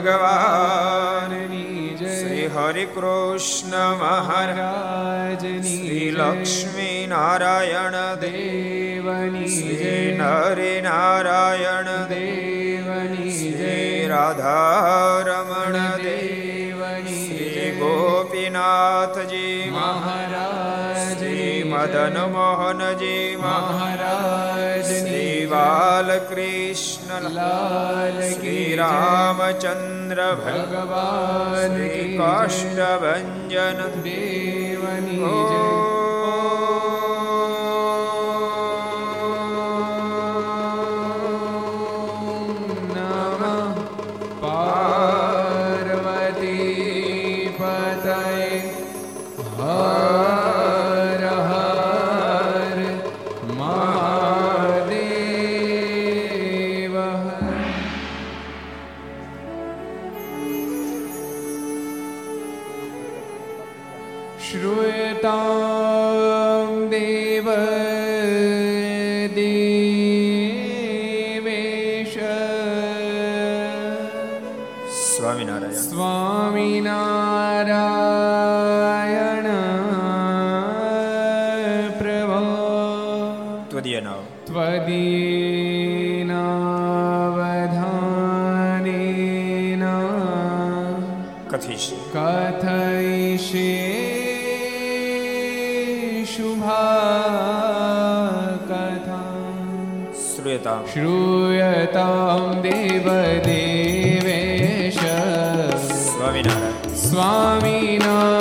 સ્વામિનારાયણ જય. શ્રી હરિ કૃષ્ણ મહારાજની શ્રી લક્ષ્મી નારાયણ દેવની જય. નરે નારાયણ દેવની જય. રાધારમણ દેવની શ્રી ગોપીનાથજી મહારાજ શ્રી મદન મોહનજી મહારાજ શ્રી બાલકૃષ્ણ લાલ શ્રી રામચંદ્ર चंद्र भगवान की काष्ठभंजन देवनी કથિષ કથૈષે શુભા કથા શ્રૂયતા શ્રૂયતામ દેવ દેવેશ સ્વામિનારાયણ સ્વામિનારાયણ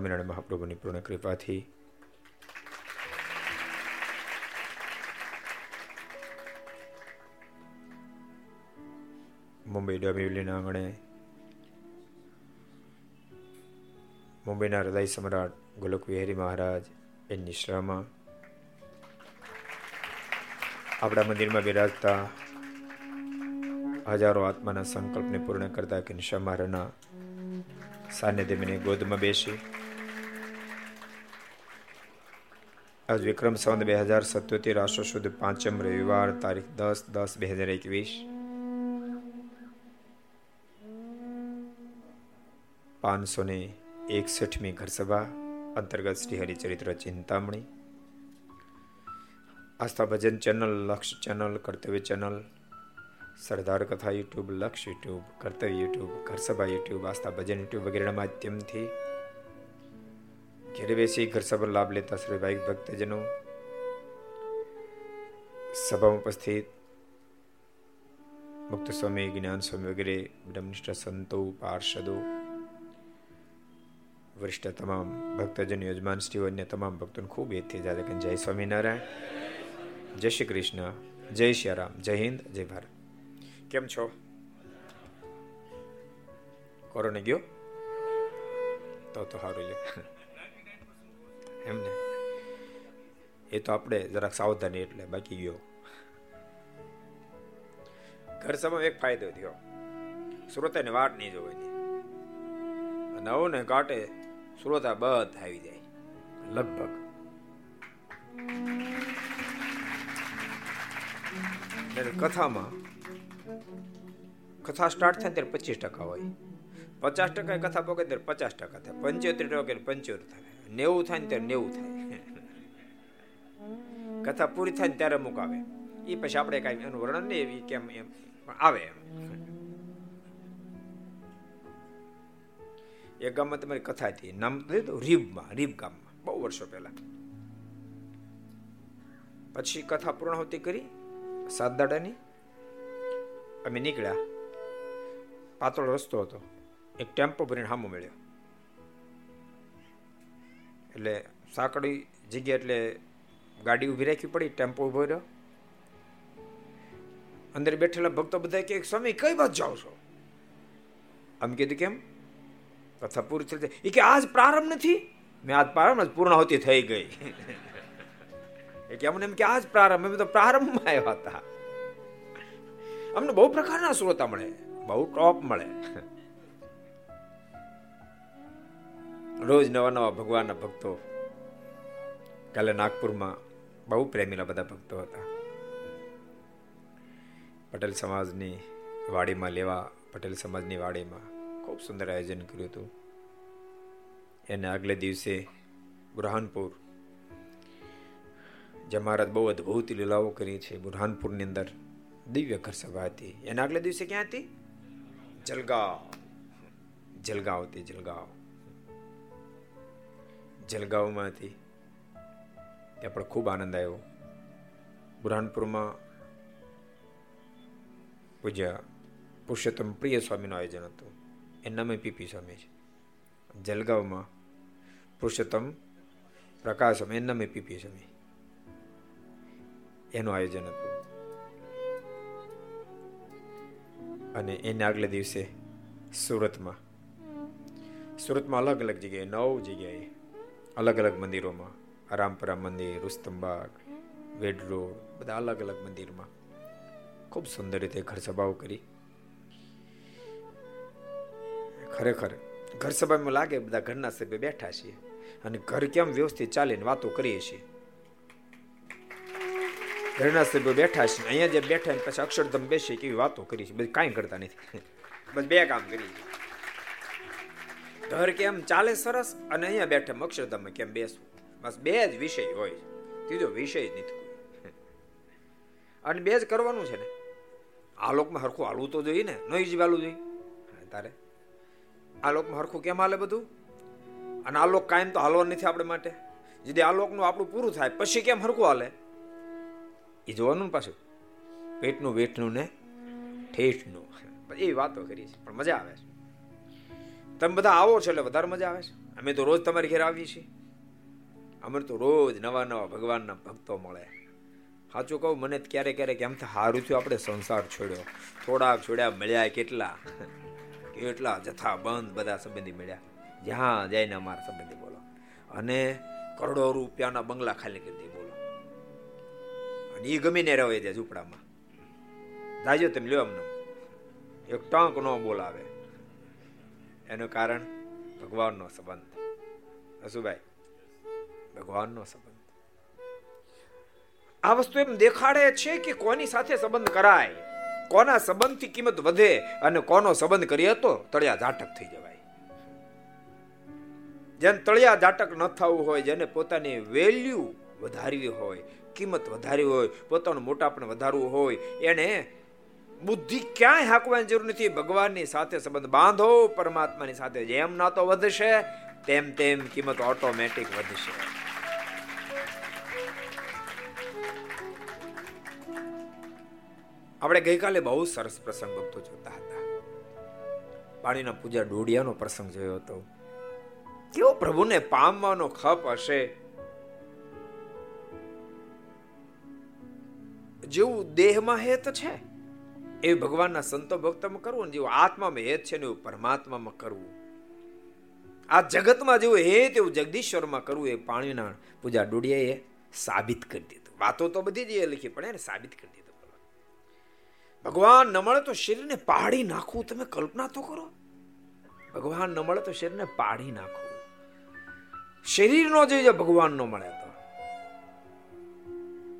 સ્વામિનારાયણ મહાપ્રભુની પૂર્ણ કૃપાથી. મુંબઈ ડોંબિવલીના આંગણે મુંબઈના હૃદય સમ્રાટ ગોલક વિહારી મહારાજ એની શ્રામાં આપણા મંદિરમાં બિરાજતા હજારો આત્માના સંકલ્પને પૂર્ણ કરતા કિન્શા મહારાજના સાનિધ્યની ગોદમાં બેસી આજ વિક્રમ સંવત બે હજાર સત્યોતેર આશો સુદ પાંચમ રવિવાર તારીખ દસ દસ બે હજાર એકવીસ. પાંચસો ને એકસઠમી ઘરસભા, અંતર્ગત Shri Haricharitra Chintamani. Aastha Bhajan channel, Laksh channel, Kartavya channel, Sardar Katha YouTube, Laksh YouTube, Kartavya YouTube, Gharsabha YouTube, Aastha Bhajan YouTube વગેરેના માધ્યમથી ઘેર બેસી ઘરસભા લાભ લેતા શ્રી ભાઈ ભક્તજનો. સભામાં ઉપસ્થિત મુક્ત સ્વામી, જ્ઞાન સ્વામી વગેરે બ્રહ્મનિષ્ઠ સંતો, પાર્ષદો, વરિષ્ઠ તમામ ભક્તજન, યજમાન શ્રીઓ અન્ય તમામ ભક્તોને ખૂબ એથી જય સ્વામિનારાયણ, જય શ્રી કૃષ્ણ, જય શ્રી રામ, જય હિન્દ, જય ભારત. કેમ છો? કોરોને ગયો? તો તો સારું લે એમને. એ તો આપણે જરાક સાવધાની એટલે બાકી ગયો. ઘર સમય એક ફાયદો થયો. શ્રોતાની વાટ નહીં જોવાની નવ ને કાંટે શ્રોતા બધ આવી જાય. લગભગ. કથામાં, કથા સ્ટાર્ટ થાય ત્યારે પચીસ ટકા હોય. પચાસ ટકા કથા પોકે ત્યારે પચાસ ટકા થાય. પંચોતેર ટકા પંચોતેર થાય. નેવું થાય ને ત્યારે નેવું થાય. કથા પૂરી થાય ને ત્યારે અમુક આવે. એ પછી આપણે કાંઈ એનું વર્ણન નહીં એ કેમ એમ આવે એમ. એ ગામમાં તમારી કથા હતી, નામ તો રીબમાં, રીબ ગામમાં, બહુ વર્ષો પહેલા. પછી કથા પૂર્ણાહુતિ કરી, સાત દાડાની, અમે નીકળ્યા. પાતળો રસ્તો હતો. એક ટેમ્પો ભરીને હામો મળ્યો. એટલે સાંકડી જગ્યા એટલે ગાડી ઊભી રાખવી પડી, ટેમ્પો ઊભો રહ્યો. અંદર બેઠેલા ભક્તો બધા કે સ્વામી, કઈ બાજુ જાઓ છો? આમ કીધું કેમ કથા પૂરી થઈ એ કે, આજ પ્રારંભ નથી. મેં આજ પ્રારંભ પૂર્ણાહુતિ થઈ ગઈ. એ કે, અમને એમ કે, આજ પ્રારંભ. અમે તો પ્રારંભમાં આવ્યા હતા. અમને બહુ પ્રકારના શ્રોતા મળે, બહુ ટોપ મળે. રોજ નવા નવા ભગવાનના ભક્તો કાલે નાગપુરમાં બહુ પ્રેમીલા બધા ભક્તો હતા. પટેલ સમાજની વાડીમાં લેવા, પટેલ સમાજની વાડીમાં ખૂબ સુંદર આયોજન કર્યું હતું. એને આગલે દિવસે બુરહાનપુર જે મહારાજ બહુ અદભુત લીલાઓ કરી છે, બુરહાનપુરની અંદર દિવ્ય ઘર સભા હતી. એના આગલે દિવસે ક્યાં હતી? જલગાંવ. જલગાંવ હતી, જલગાંવ. જલગાંવમાં હતી ત્યાં પણ ખૂબ આનંદ આવ્યો. બુરહાનપુરમાં પૂજ્ય પુરુષોત્તમ પ્રિય સ્વામીનું આયોજન હતું. એના નામે પીપી સ્વામી છે. જલગાંવમાં પુરુષોત્તમ પ્રકાશ સ્વામી એના પીપી સ્વામી. એનું આયોજન હતું. અને એને આગલે દિવસે સુરતમાં. સુરતમાં અલગ અલગ જગ્યાએ, નવ જગ્યાએ અલગ અલગ મંદિરોમાં. રામપરા મંદિર, રુસ્તમબાગ, વેડ રોડ, બધા અલગ અલગ મંદિરમાં. ખૂબ સુંદર રીતે ઘર સભાઓ કરી. ખરેખર ઘર સભામાં લાગે બધા ઘરના સભ્ય બેઠા છીએ અને ઘર કેમ વ્યવસ્થિત ચાલે વાતો કરીએ છીએ. ઘરના સભ્યો બેઠા છે અહીંયા જે બેઠા પછી અક્ષરધમ બેસી કેવી વાતો કરી છે બધી કાંઈ કરતા નથી. બસ બે કામ કરી ઘર કેમ ચાલે સરસ અને અહીંયા બેઠે અક્ષરધામ કેમ બેસવું? બસ બે જ વિષય હોય. ત્રીજો વિષય જ નથી. અને બે જ કરવાનું છે ને? આ લોકમાં હરખું હાલવું તો જોઈએ ને? નહીં જ વાલું જોઈએ? તારે? આ લોકમાં હરખું કેમ હાલે બધું? અને આ લોક કાયમ તો હાલવા નથી આપણે માટે. જેથી આ લોકનું આપણું પૂરું થાય. પછી કેમ હરખું હાલે? એ જોવાનું ને પાછું. પેટનું વેઠનું ને ઠેઠનું. એ વાતો કરી છે. પણ મજા આવે છે. તમે બધા આવો છો એટલે વધારે મજા આવે છે. અમે તો રોજ તમારી ઘેર આવીએ છીએ. અમને તો રોજ નવા નવા ભગવાનના ભક્તો મળે. સાચું કહું, મને ક્યારેક ક્યારેક એમ સારું થયું આપણે સંસાર છોડ્યો. થોડાક છોડ્યા મળ્યા કેટલા? કેટલા જથ્થા, બંધ બધા સંબંધી મળ્યા. જ્યાં જઈને અમારા સંબંધી બોલો. અને કરોડો રૂપિયાના બંગલા ખાલી કરી દે, બોલો. અને એ ગમે ને રહે છે ઝૂંપડામાં. જાજો તમે લ્યો અમને. એક ટંક નો બોલાવે. એનું કારણ ભગવાનનો સંબંધ. હસુભાઈ ભગવાનનો સંબંધ. આ વસ્તુ એમ દેખાડે છે કે કોની સાથે સંબંધ કરાય? કોના સંબંધથી કિંમત વધે અને કોનો સંબંધ કરીએ તો તળિયા ઝાટક થઈ જવાય. જેને તળિયા ઝાટક ન થવું હોય, જેને પોતાની વેલ્યુ વધારવી હોય, કિંમત વધારવી હોય, પોતાનું મોટાપણ વધારવું હોય, એને બુદ્ધિ ક્યાંય હાંકવાની જરૂર નથી. ભગવાનની સાથે સંબંધ બાંધો, પરમાત્માની સાથે જેમ નાતો વધશે, તેમ તેમ કિંમત ઓટોમેટિક વધશે. આપણે ગઈકાલે બહુ સરસ પ્રસંગ ભક્તો જોતા હતા. પાણીના પૂજા ડોડિયાનો પ્રસંગ જોયો હતો. કેવો પ્રભુને પામવાનો ખપ હશે. જેવું દેહમાં હેત છે. એ ભગવાનના સંતો ભક્તમાં કરવું ને જેવું આત્મામાં હેત છે ને એવું પરમાત્મામાં કરવું. આ જગતમાં જેવું હેત એવું જગદીશ્વરમાં કરવું એ પાણીના પૂજા ડોડિયાએ સાબિત કરી દીધું. વાતો તો બધી જ એ લખી પણ એને સાબિત કરી દીધું. ભગવાન ન મળે તો શરીરને પાડી નાખવું. તમે કલ્પના તો કરો. ભગવાન ન મળે તો શરીરને પાડી નાખવું. શરીરનો જે ભગવાનનો ભગવાન નો મળે તો.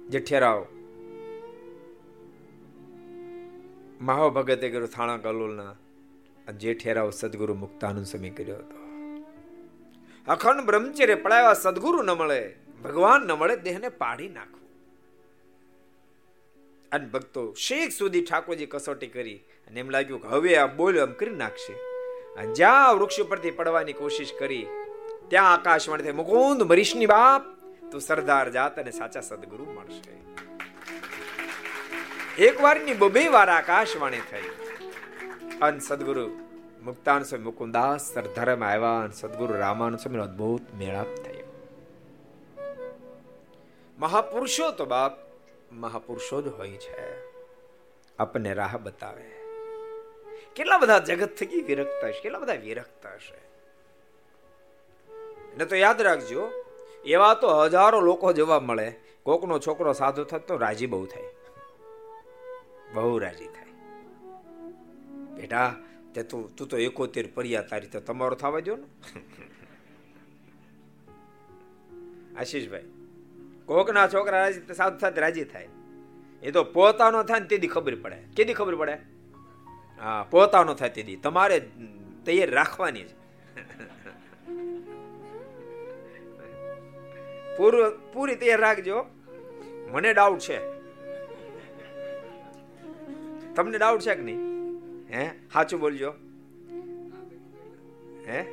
જે મહા ભગતે કર્યો થાણા કલોલના. જે ઠેરાવ સદગુરુ મુક્તાનંદ સ્વામી કર્યો હતો. અખંડ બ્રહ્મચર્ય પડાવ્યા સદગુરુ ન મળે, ભગવાન ન મળે, દેહને પાડી નાખવું. અને ભક્તો શેખ સુધી ઠાકોરજી કસોટી કરી અને એમ લાગ્યું કે હવે આ બોલ્યો એમ કરી નાખશે. અને જ્યાં વૃક્ષ પરથી પડવાની કોશિશ કરી, ત્યાં આકાશવાણી થઈ મુકુંદ મરીશની બાપ, તું સરદાર જાત અને સાચા સદગુરુ મળશે. એક વારની બબે વાર આકાશવાણી થઈ. અન સદગુરુ મુક્તાન સ્વામી મુકુંદાસ સરધર્મ આવ્યા અને સદગુરુ રામાનુ સ્વામી અદભુત મેળાપ થયો. મહાપુરુષો તો બાપ મહાપુરુષો જ હોય છે. આપણને રાહ બતાવે. કેટલા બધા જગત થકી વિરક્ત હશે, કેટલા બધા વિરક્ત હશે. એટલે તો યાદ રાખજો, એવા તો હજારો લોકો જોવા મળે. કોકનો છોકરો સાધુ થતો, રાજી બહુ થાય. બહુ રાજી થાય. બેટા, તે તું તું તો એકોતેર પર્યા તારી તો તમારો થવા દો ને. આશીષભાઈ, કોકના છોકરા રાજી સાથ સાથ રાજી થાય. એ તો પોતાનો થાય ને તેથી ખબર પડે. કેદી ખબર પડે? હા, પોતાનો થાય તેથી તમારે તૈયાર રાખવાની છે. પૂરી તૈયાર રાખજો. મને ડાઉટ છે. તમને ડાઉટ છે કે નહીં? હે? સાચું બોલજો. હે?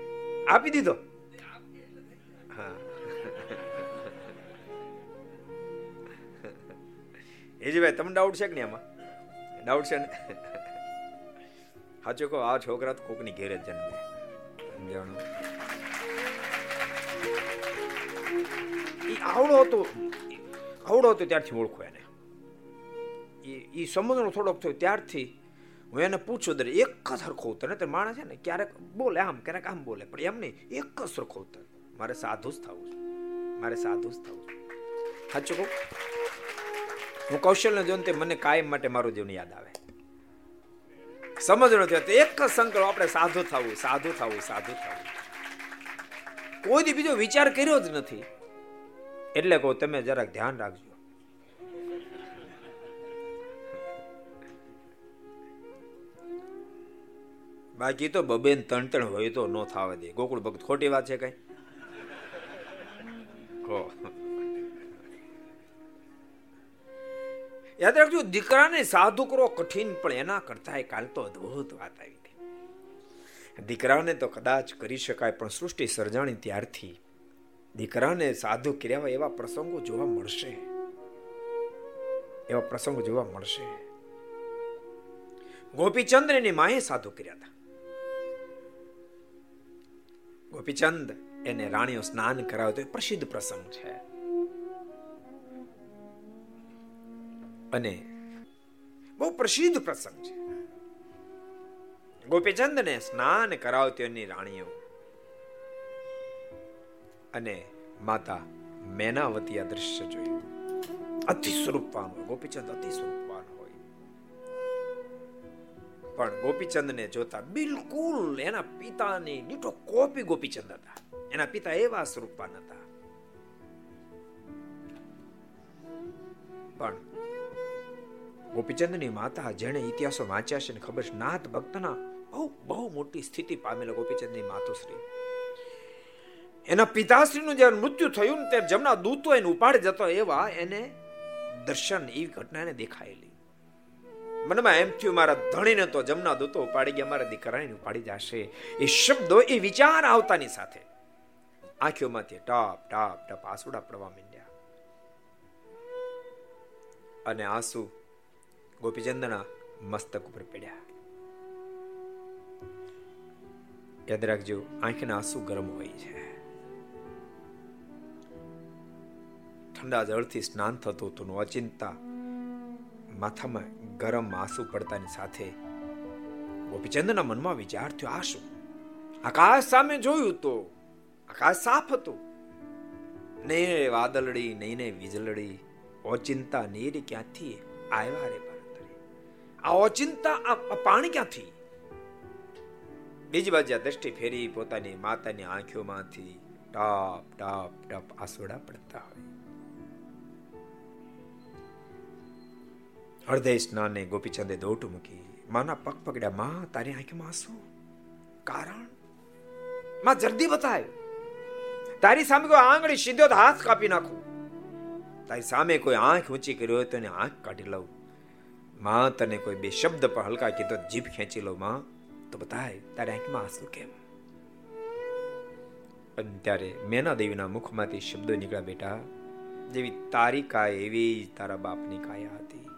આપી દીધો? હા. ભાઈ તમને ડાઉટ છે કે નહીં આમાં? ડાઉટ છે ને? સાચું કહો, આ છોકરા તો કોકની ઘેરે જન્મે. એ આવડો હતો. આવડો હતો ત્યારથી ઓળખો એ સમજણો થોડોક થયો ત્યારથી હું એને પૂછું દરે એક જ સરખો ઉતર ને માણસ છે ને, ક્યારેક બોલે આમ, ક્યારેક આમ બોલે, પણ એમ નહીં, એક જ સરખો ઉતર મારે સાધુ જ થવું છે, મારે સાધુ જ થવું છે. સાચું કહું? હું કૌશલ્ય જોઉં તે મને કાયમ માટે મારું જીવન યાદ આવે. સમજણો થયો તો એક જ સંકલ્પ આપણે સાધુ થવું સાધુ થવું સાધુ થવું. કોઈ બીજો વિચાર કર્યો જ નથી. એટલે કહું, તમે જરાક ધ્યાન રાખજો. બાકી તો બબેન ત્રણ ત્રણ હોય તો ન થવા દે. ગોકુળ ભક્ત ખોટી વાત છે કઈ? યાદ રાખજો, દીકરાને સાધુ કરો કઠિન, પણ એના કરતા કાલ તો અદભુત વાત આવી હતી. દીકરાને તો કદાચ કરી શકાય, પણ સૃષ્ટિ સર્જાણી ત્યારથી દીકરાને સાધુ કર્યા એવા પ્રસંગો જોવા મળશે. એવા પ્રસંગો જોવા મળશે. ગોપીચંદ્રની માએ સાધુ કર્યા હતા. ગોપીચંદ એને રાણીઓ સ્નાન કરાવતો એ પ્રસિદ્ધ પ્રસંગ છે. અને બહુ પ્રસિદ્ધ પ્રસંગ છે. ગોપીચંદ ને સ્નાન કરાવતી એની રાણીઓ અને માતા મેનાવતી આ દ્રશ્ય જોયું. અતિ સ્વરૂપવાન ગોપીચંદ અતિ સ્વરૂપવાન હોય પણ ગોપીચંદને જોતા બિલકુલ એના પિતાની નીટો કોપી ગોપીચંદ હતા. એના પિતા એવા સ્વરૂપવાન હતા. પણ ગોપીચંદની માતા જેણે ઇતિહાસો વાંચ્યા છે ને ખબર છે, નાથ ભક્તના બહુ બહુ મોટી સ્થિતિ પામેલા ગોપીચંદની માતુશ્રી. એના પિતાશ્રીનું જ્યારે મૃત્યુ થયું ને ત્યારે જમના દૂતો એને ઉપાડી જતો એવા એને દર્શન એવી ઘટના એને દેખાયેલી. મનમાં એમ થયું, મારા ધણીને તો જમના દૂતો ઉપાડી ગયા, મારા દીકરાને ઉપાડી જશે. એ શબ્દો, એ વિચાર આવતાની સાથે આંખોમાંથી ટપ ટપ ટપ આંસુડા પડવા માંડ્યા. અને આંસુ ગોપીચંદના મસ્તક ઉપર પડ્યા. યાદ રાખજો, આંખના આંસુ ગરમ હોય છે. ઠંડા જળથી સ્નાન થતું હતું અચિંતા માથામાં ગરમ આંસુ પડતાની સાથે ગોપીચંદના મનમાં વિચાર થયો, આ શું? આકાશ સામે જોયું તો? આકાશ સાફ હતું? ને વાદળડી નહીં ને વીજળડી, ઓચિંતા નીર ક્યાંથી આવ્યા રે આ ઓચિંતા, આ પાણી ક્યાંથી? બીજી બાજુ દ્રષ્ટિ ફેરી પોતાની માતાની આંખોમાંથી ટપ ટપ ટપ આસોડા પડતા હોય. હૃદય સ્નાને ગોપીચંદે દોટ મૂકી, માના પગ પકડ્યા, માં, તારી આંખમાં આંસુ કારણ? માં જલ્દી બતાય. તારી સામે કોઈ આંગળી સીધો હાથ કાપી નાખું. તારી સામે કોઈ આંખ ઊંચી કરી હોય તો એને આંખ કાઢી લઉં. માં તને કોઈ બે શબ્દ પર હલકા કીધો જીભ ખેંચી લઉં, માં, તો બતાય, તારી આંખમાં આંસુ કેમ? અને ત્યારે મેના દેવીના મુખમાંથી શબ્દો નીકળ્યા બેટા, જેવી તારી કાય એવી તારા બાપની કાયા હતી.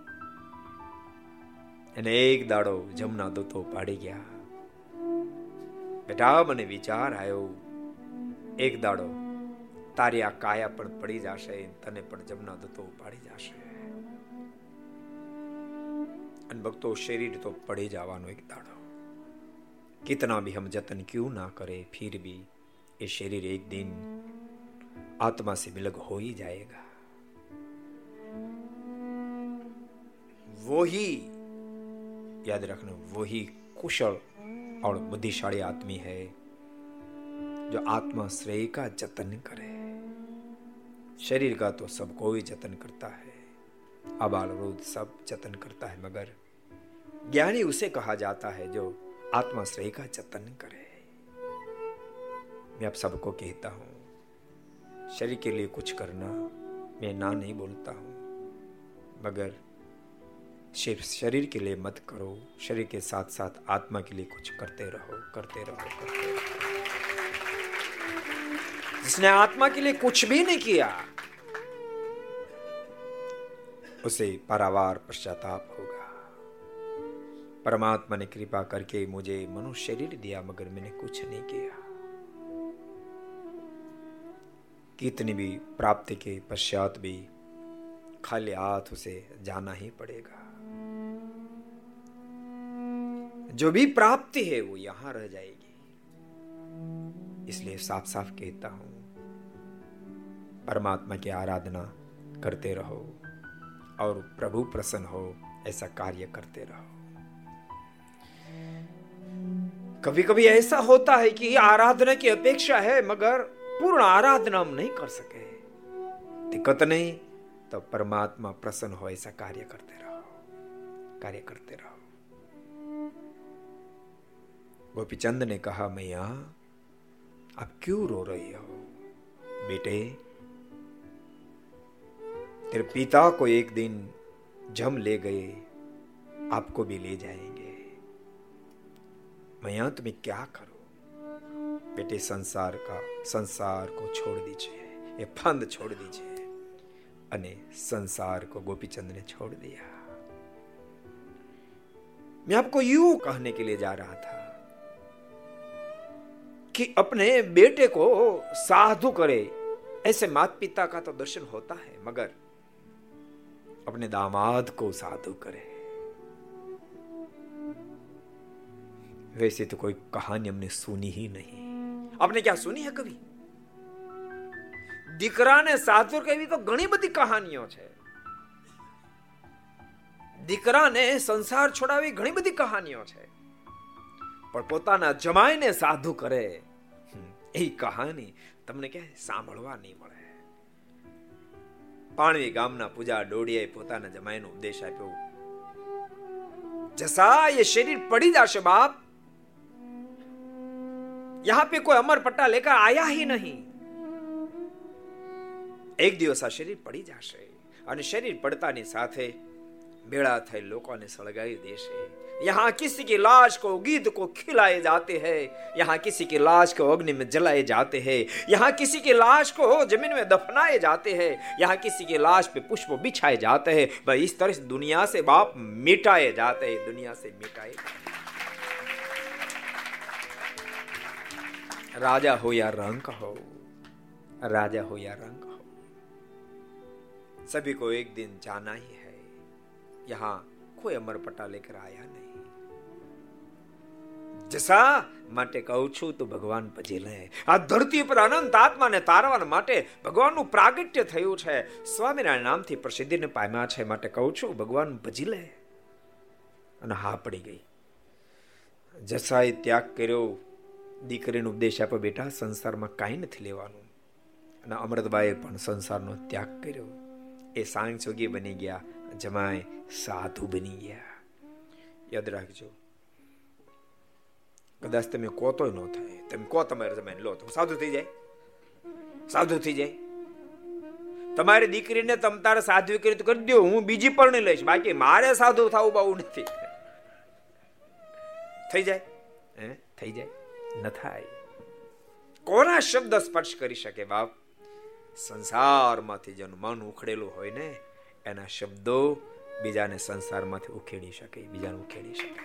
અને એક દાડો જમના દૂતો પાડી ગયા બેટા મને વિચાર આવ્યો એક દાડો તારી આ કાયા પણ પડી જશે તને પણ જમના દૂતો પાડી જશે અને ભક્તો શરીર તો પડી જવાનો એક દાડો कितना भी हम जतन क्यों ना करें फिर भी ये शरीर एक दिन आत्मा से विलग हो ही जाएगा वो ही याद रखना, वो ही कुशल और बुद्धिशाली आदमी है, जो आत्मा श्रेय का जतन करे। शरीर का तो सब कोई जतन करता है, अबाल वृद्ध सब जतन करता है, मगर ज्ञानी उसे कहा जाता है जो आत्माश्रय का जतन करे। मैं आप सबको कहता हूँ, शरीर के लिए कुछ करना मैं ना नहीं बोलता हूँ, मगर सिर्फ़ शरीर के लिए मत करो, शरीर के साथ साथ आत्मा के लिए कुछ करते रहो करते रहो करते रहो। जिसने आत्मा के लिए कुछ भी नहीं किया, उसे पारावार पश्चाताप होगा। परमात्मा ने कृपा करके मुझे मनुष्य शरीर दिया, मगर मैंने कुछ नहीं किया। कितनी भी प्राप्ति के पश्चात भी खाली हाथ उसे जाना ही पड़ेगा। जो भी प्राप्ति है वो यहाँ रह जाएगी। इसलिए साफ़ साफ़ कहता हूँ, परमात्मा की आराधना करते रहो और प्रभु प्रसन्न हो, ऐसा कार्य करते रहो। कभी कभी ऐसा होता है कि आराधना की अपेक्षा है, मगर पूर्ण आराधना हम नहीं कर सके। दिक्कत नहीं तो परमात्मा प्रसन्न हो, ऐसा कार्य करते रहो। कार्य करते रहो। गोपीचंद ने कहा, मैया आप क्यों रो रही हो? बेटे, तेरे पिता को एक दिन जम ले गए, आपको भी ले जाएँगे। मैया, तुम्हें क्या करो? बेटे, संसार का, संसार को छोड़ दीजिए, ये फंद छोड़ दीजिए, अने संसार को गोपीचंद ने छोड़ दिया। मैं आपको यूँ कहने के लिए जा रहा था कि अपने बेटे को साधु करे ऐसे माता पिता का तो दर्शन होता है मगर अपने दामाद को साधु करे वैसे तो कोई कहानी हमने सुनी ही नहीं आपने क्या सुनी है कभी દીકરાને સાધુ કહેવી તો ઘણી બધી કહાનીઓ છે દીકરાને સંસાર છોડાવી ઘણી બધી કહાનીઓ છે પણ પોતાના જમાઈને સાધુ કરે એ કહાની તમને ક્યાંય સાંભળવા નહીં મળે. પાણવી ગામના પૂજા ડોડિયાએ પોતાના જમાઈનો ઉપદેશ આપ્યો. જસા એ શરીર પડી જશે બાપ. યહાં પે કોઈ અમર પટ્ટા લેકર આયા હી નહીં. એક દિવસ આ શરીર પડી જશે અને શરીર પડતાની સાથે ભેળા થઈ લોકોને સળગાવી દેશે यहाँ किसी की लाश को गीत को खिलाए जाते हैं यहाँ किसी की लाश को अग्नि में जलाए जाते हैं यहाँ किसी की लाश को जमीन में दफनाए जाते हैं यहाँ किसी की लाश पे पुष्प बिछाए जाते हैं भाई इस तरह से दुनिया से बाप मिटाए जाते हैं दुनिया से मिटाए राजा हो या रंक हो राजा हो या रंक हो सभी को एक दिन जाना ही है यहां કોઈ અમરપટા પટાલેકર આયા નહીં જસા માટે કહું છું તો ભગવાન ભજી લે આ ધરતી પર અનંત આત્માને તારવા માટે ભગવાનનું પ્રાગટ્ય થયું છે। સ્વામિનારાયણ નામથી પ્રસિદ્ધિને પામ્યા છે, માટે કહું છું, ભગવાન ભજી લે। અને હા પડી ગઈ। જસાએ ત્યાગ કર્યો, દીકરીનો ઉપદેશ આપ્યો, બેટા, સંસારમાં કાંઈ નથી લેવાનું. અને અમૃતબાઈએ પણ સંસારનો ત્યાગ કર્યો। એ સાંગ જોગી બની ગયા જમાય સાધુ બની ગયા. યાદ રાખજો. કદાચ તમે કહો તોય ન થાય. તમે કહો તમારે જમાઈને, લો, તો સાધુ થઈ જાય. સાધુ થઈ જાય. તમારી દીકરીને તમ તારે સાધુ કરી કરી દો, હું બીજી પણ લઈશ. બાકી મારે સાધુ થવું બહુ નથી. થઈ જાય? હે? થઈ જાય? ન થાય. કોના શબ્દ સ્પર્શ કરી શકે બાપ? સંસારમાંથી જેનું મન ઉખડેલું હોય ને એના શબ્દો બીજાને સંસારમાંથી ઉખેડી શકે, બીજાને ઉખેડી શકે.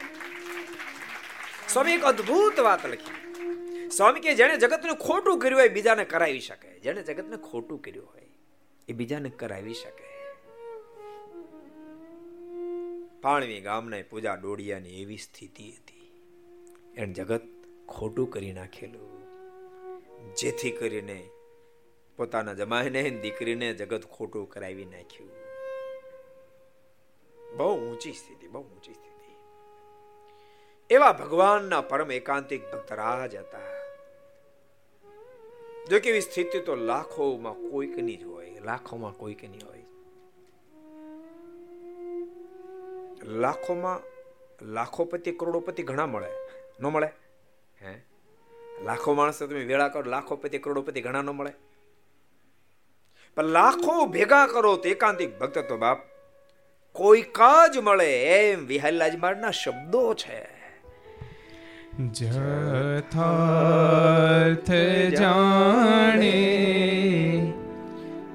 સ્વામી એક અદ્ભુત વાત લખી. સ્વામી કે જેણે જગતને ખોટું કર્યું હોય, બીજાને કરાવી શકે. જેણે જગતને ખોટું કર્યું હોય, એ બીજાને કરાવી શકે. પાણવી ગામના પૂજા ડોડિયાની એવી સ્થિતિ હતી. એણે જગત ખોટું કરી નાખેલું. જેથી કરીને પોતાના જમાઈને દીકરીને જગત ખોટું કરાવી નાખ્યું. બહુ ઊંચી સ્થિતિ બહુ ઊંચી સ્થિતિ. એવા ભગવાનના પરમ એકાંતિક ભક્ત રાજ હતા. જો કે એવી સ્થિતિ તો લાખોમાં કોઈકની જ હોય, લાખોમાં કોઈકની હોય. લાખોમાં લાખોપતિ, કરોડોપતિ ઘણા મળે, ન મળે? હે? લાખો માણસો તમે વેળા કરો, લાખોપતિ, કરોડોપતિ ઘણા ન મળે? પણ લાખો ભેગા કરો તો એકાંતિક ભક્ત તો બાપ કોઈ જ મળે એમ વિહલ્લાજ મારના શબ્દો છે. જથાર્થ જાણે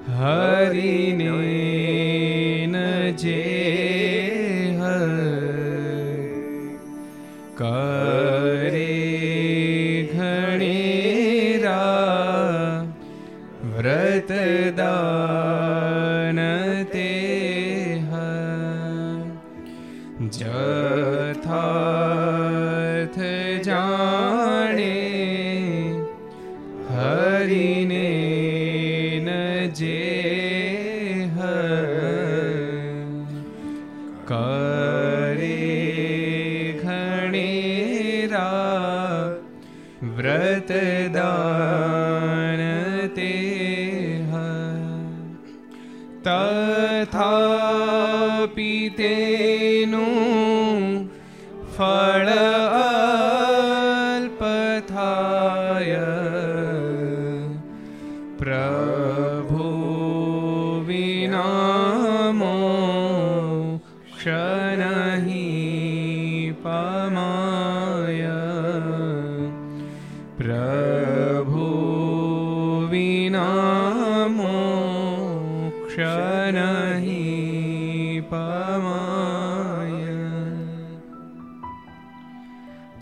હરિને જે કરે તથાપી તેનું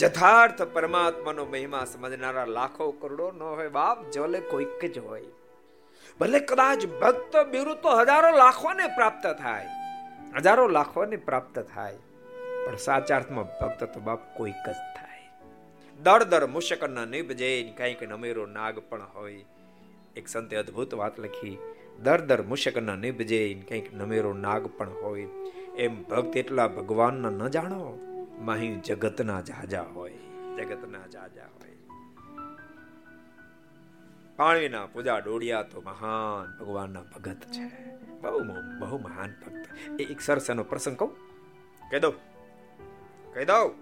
જથાર્થ પરમાત્માનો મહિમા સમજનારા લાખો કરોડો ન હોય બાપ, જલે કોઈક જ હોય. ભલે કદાચ ભક્ત બિરુ તો હજારો લાખોને પ્રાપ્ત થાય, હજારો લાખોને પ્રાપ્ત થાય, પણ સાચા અર્થમાં ભક્ત તો બાપ કોઈક જ થાય. દર દર મુશકના નિભજે કંઈક નમેરો નાગ પણ હોય. એક સંતે અદ્ભુત વાત લખી, દર દર મુશકના નિભજે કંઈક નમેરો નાગ પણ હોય. એમ ભક્ત એટલા ભગવાનના ન જાણો. માહી જગતના જાજા હોય, જગતના જાજા હોય. પાણીના પૂજા ડોડિયા તો મહાન ભગવાનના ભગત છે. બહુ બહુ મહાન ભક્ત. એ એક સરસ એનો પ્રસંગ કહું? કહી દઉં? કહી દઉં?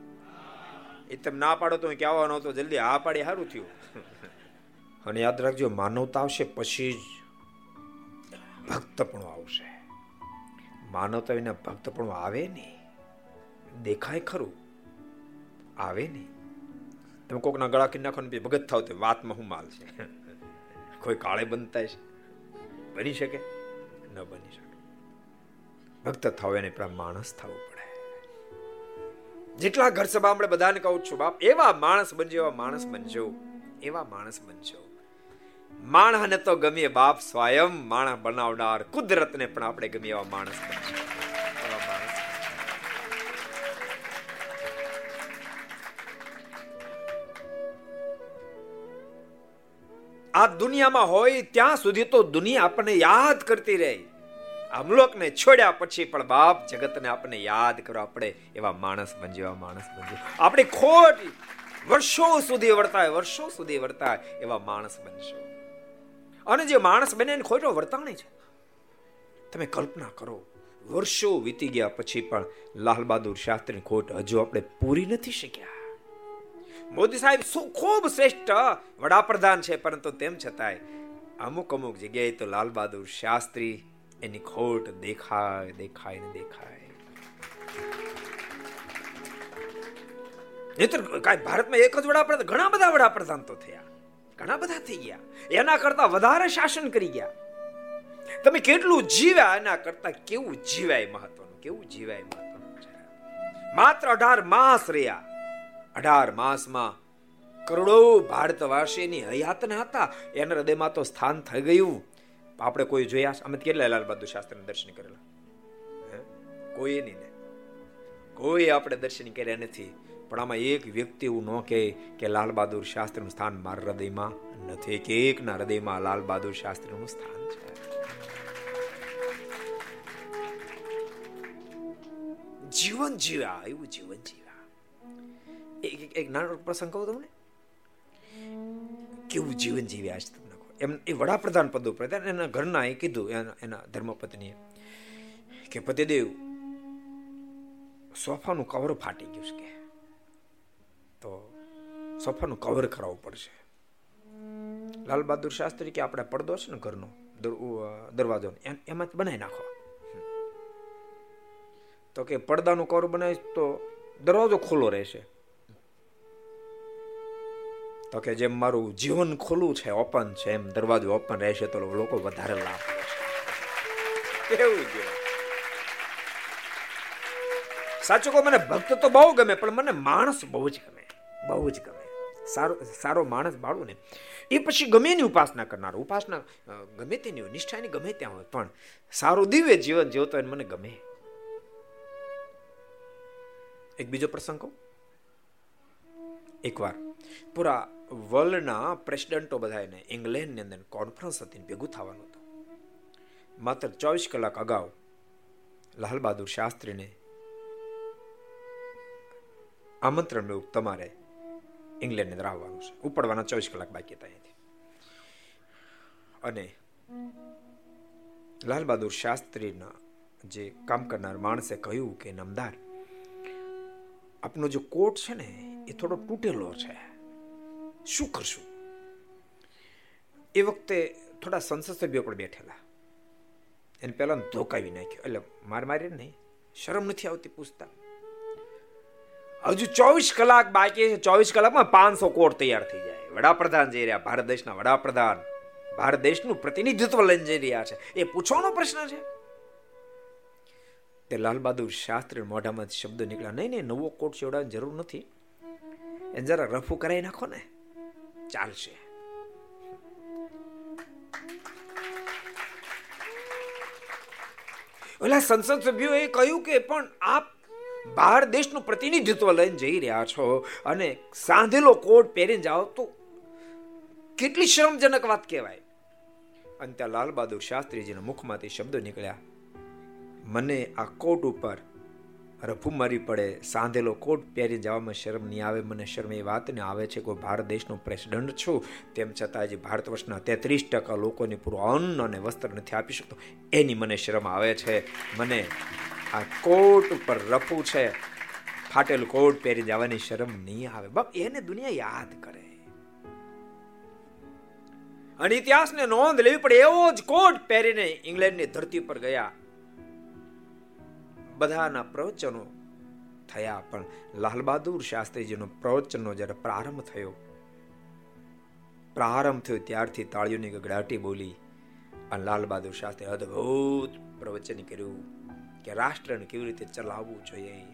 એ તમે ના પાડો તો હું આવવાનો હતો? જલ્દી આ પાડી સારું થયું. અને યાદ રાખજો, માનવતા આવશે પછી જ ભક્તપણું આવશે. માનવતા વિના ભક્તપણું આવે નહીં. દેખાય ખરું? આવે નહીં તમે કોકના ગળા ખી નાખો ને ભગત થાવ તે વાતમાં હું માલ છે? કોઈ કાળે બનતા છે? બની શકે? ન બની શકે. ભક્ત થાવ એને પેલા માણસ થવું પડે. જેટલા ઘર સભા આપણે બધાને કહું છું, બાપ, એવા માણસ બનજો, એવા માણસ બનજો. એવા માણસ બનજો. માણસને તો ગમે બાપ, સ્વયં માણસ બનાવનાર કુદરતને પણ આપણે ગમે એવા માણસ બનજો આ દુનિયામાં હોય ત્યાં સુધી તો દુનિયા આપણને યાદ કરતી રહે. અમલોકને છોડ્યા પછી પણ બાપ જગતને આપણને યાદ કરવા પડે એવા માણસ બનજો, એવા માણસ બનજો. આપણી ખોટ વર્ષો સુધી વર્તાય, વર્ષો સુધી વર્તાય એવા માણસ બનશો. અને જે માણસ બને એને ખોટો વર્તાણી છે. તમે કલ્પના કરો, વર્ષો વીતી ગયા પછી પણ લાલ બહાદુર શાસ્ત્રીની ખોટ હજુ આપણે પૂરી નથી શક્યા. મોદી સાહેબ શું ખૂબ શ્રેષ્ઠ વડાપ્રધાન છે, પરંતુ તેમ છતાંય અમુક અમુક જગ્યાએ તો લાલ બહાદુર શાસ્ત્રી એની ખોટ દેખાય દેખાય ને દેખાય. નહીતર કાંઈ ભારતમાં એક જ વડાપ્રધાન, ઘણા બધા વડાપ્રધાન તો થયા. ઘણા બધા થઈ ગયા. એના કરતા વધારે શાસન કરી ગયા. તમે કેટલું જીવ્યા, એના કરતા કેવું જીવાય મહત્વનું, કેવું જીવાય મહત્વનું? માત્ર અઢાર માસ રહ્યા. અઢાર માસમાં કરોડો ભારતવાસીની હયાતના હતા. એના હૃદયમાં તો સ્થાન થઈ ગયું. આપણે કોઈ જોયા? અમે કેટલા લાલ બહાદુર શાસ્ત્રના દર્શન કરેલા? કોઈ નહીં ને. કોઈ આપણે દર્શન કર્યા નથી. પણ આમાં એક વ્યક્તિ એવું ન કહે કે લાલ બહાદુર શાસ્ત્રીનું સ્થાન મારા હૃદયમાં નથી. કે એકના હૃદયમાં લાલ બહાદુર શાસ્ત્રીનું સ્થાન છે. જીવન જીવ્યા એવું જીવન જીવ્યા એક એક નાનો પ્રસંગ કહું તમને? કેવું જીવન જીવ્યા છે તમને એમ એ વડાપ્રધાન પદ ઉપર એના ઘરના એ કીધું, એના એના ધર્મપત્નીએ કે પતિદેવ, સોફાનું કવર ફાટી ગયું છે કે. તો સોફાનું કવર કરાવવું પડશે. લાલ બહાદુર શાસ્ત્રી કે આપણે પડદો છે ને ઘરનો દરવાજો એમાં બનાવી નાખો. તો કે પડદાનું કવર બનાવીશ તો દરવાજો ખુલ્લો રહેશે. તો કે જેમ મારું જીવન ખુલ્લું છે, ઓપન છે, એમ દરવાજો ઓપન રહેશે તો લોકો વધારે લાભ કેવું છે? સાચું કહો, મને ભક્ત તો બહુ ગમે, પણ મને માણસ બહુ જ ગમે, બહુ જ ગમે. સારો સારો માણસ બાળું ને. એ પછી ગમે એની ઉપાસના કરનાર, ઉપાસના ગમે તેની હોય, નિષ્ઠાની ગમે ત્યાં હોય, પણ સારું દિવ્ય જીવન જીવતો એને મને ગમે. એક બીજો પ્રસંગ કહું. એકવાર પૂરા વર્લ્ડના પ્રેસિડેન્ટો બધાને ઇંગ્લેન્ડની અંદર કોન્ફરન્સ હતી ભેગું થવાનું હતું. માત્ર ચોવીસ કલાક અગાઉ લાલ બહાદુર શાસ્ત્રીને આમંત્રણ મેળવું તમારે અંદર આવવાનું છે. ઉપડવાના ચોવીસ કલાક બાકી હતા અહીંથી. અને લાલ બહાદુર શાસ્ત્રીના જે કામ કરનાર માણસે કહ્યું કે, નમદાર, આપનો જે કોટ છે ને, એ થોડો તૂટેલો છે. શું કરશું? એ વખતે થોડા સંસદ સભ્યો પણ બેઠેલા. એને પહેલા ધોકાવી નાખ્યો. એટલે માર મારી નહીં, શરમ નથી આવતી પૂછતા. હજુ ચોવીસ કલાક બાકી છે. ચોવીસ કલાકમાં પાંચસો કોટ તૈયાર થઈ જાય. વડાપ્રધાન જઈ રહ્યા. ભારત દેશના વડાપ્રધાન. ભારત દેશનું પ્રતિનિધિત્વ લઈને જઈ રહ્યા છે. એ પૂછવાનો પ્રશ્ન છે. તે લાલ બહાદુર શાસ્ત્રી મોઢામાં શબ્દો નીકળ્યા. નહીં નહીં, નવો કોટ ચોડાવવાની જરૂર નથી. એને જરા રફુ કરાવી નાખો ને. ચાલશે. ઓલા સંસદ સભ્યોએ કહ્યું કે પણ આપ બહાર દેશનું પ્રતિનિધિત્વ લઈને જઈ રહ્યા છો અને સાંધેલો કોટ પહેરીને જાઓ તો કેટલી શરમજનક વાત કહેવાય. અને ત્યાં લાલ બહાદુર શાસ્ત્રીજીના મુખમાંથી શબ્દો નીકળ્યા. મને આ કોટ ઉપર રફુ મારી પડે, સાંધેલો કોટ પહેરી જવામાં શરમ નહીં આવે, મને શરમ એ વાતને આવે છે કોઈ ભારત દેશનો પ્રેસિડન્ટ છું. તેમ છતાં જે ભારત વર્ષના તેત્રીસ ટકા લોકોને પૂરું અન્ન અને વસ્ત્ર નથી આપી શકતો. એની મને શરમ આવે છે. મને આ કોટ ઉપર રફુ છે. ફાટેલું કોટ પહેરી જવાની શરમ નહીં આવે. બાપ, એને દુનિયા યાદ કરે. અને ઇતિહાસને નોંધ લેવી પડે એવો જ કોટ પહેરીને ઇંગ્લેન્ડની ધરતી પર ગયા. બધાના પ્રવચનો થયા. પણ લાલ બહાદુર શાસ્ત્રીજીનો પ્રવચનનો જ્યારે પ્રારંભ થયો પ્રારંભ થયો ત્યારથી તાળીઓની ગગડાટી બોલી અને લાલ બહાદુર શાસ્ત્રી અદ્ભુત પ્રવચન કર્યું કે રાષ્ટ્રને કેવી રીતે ચલાવવું જોઈએ.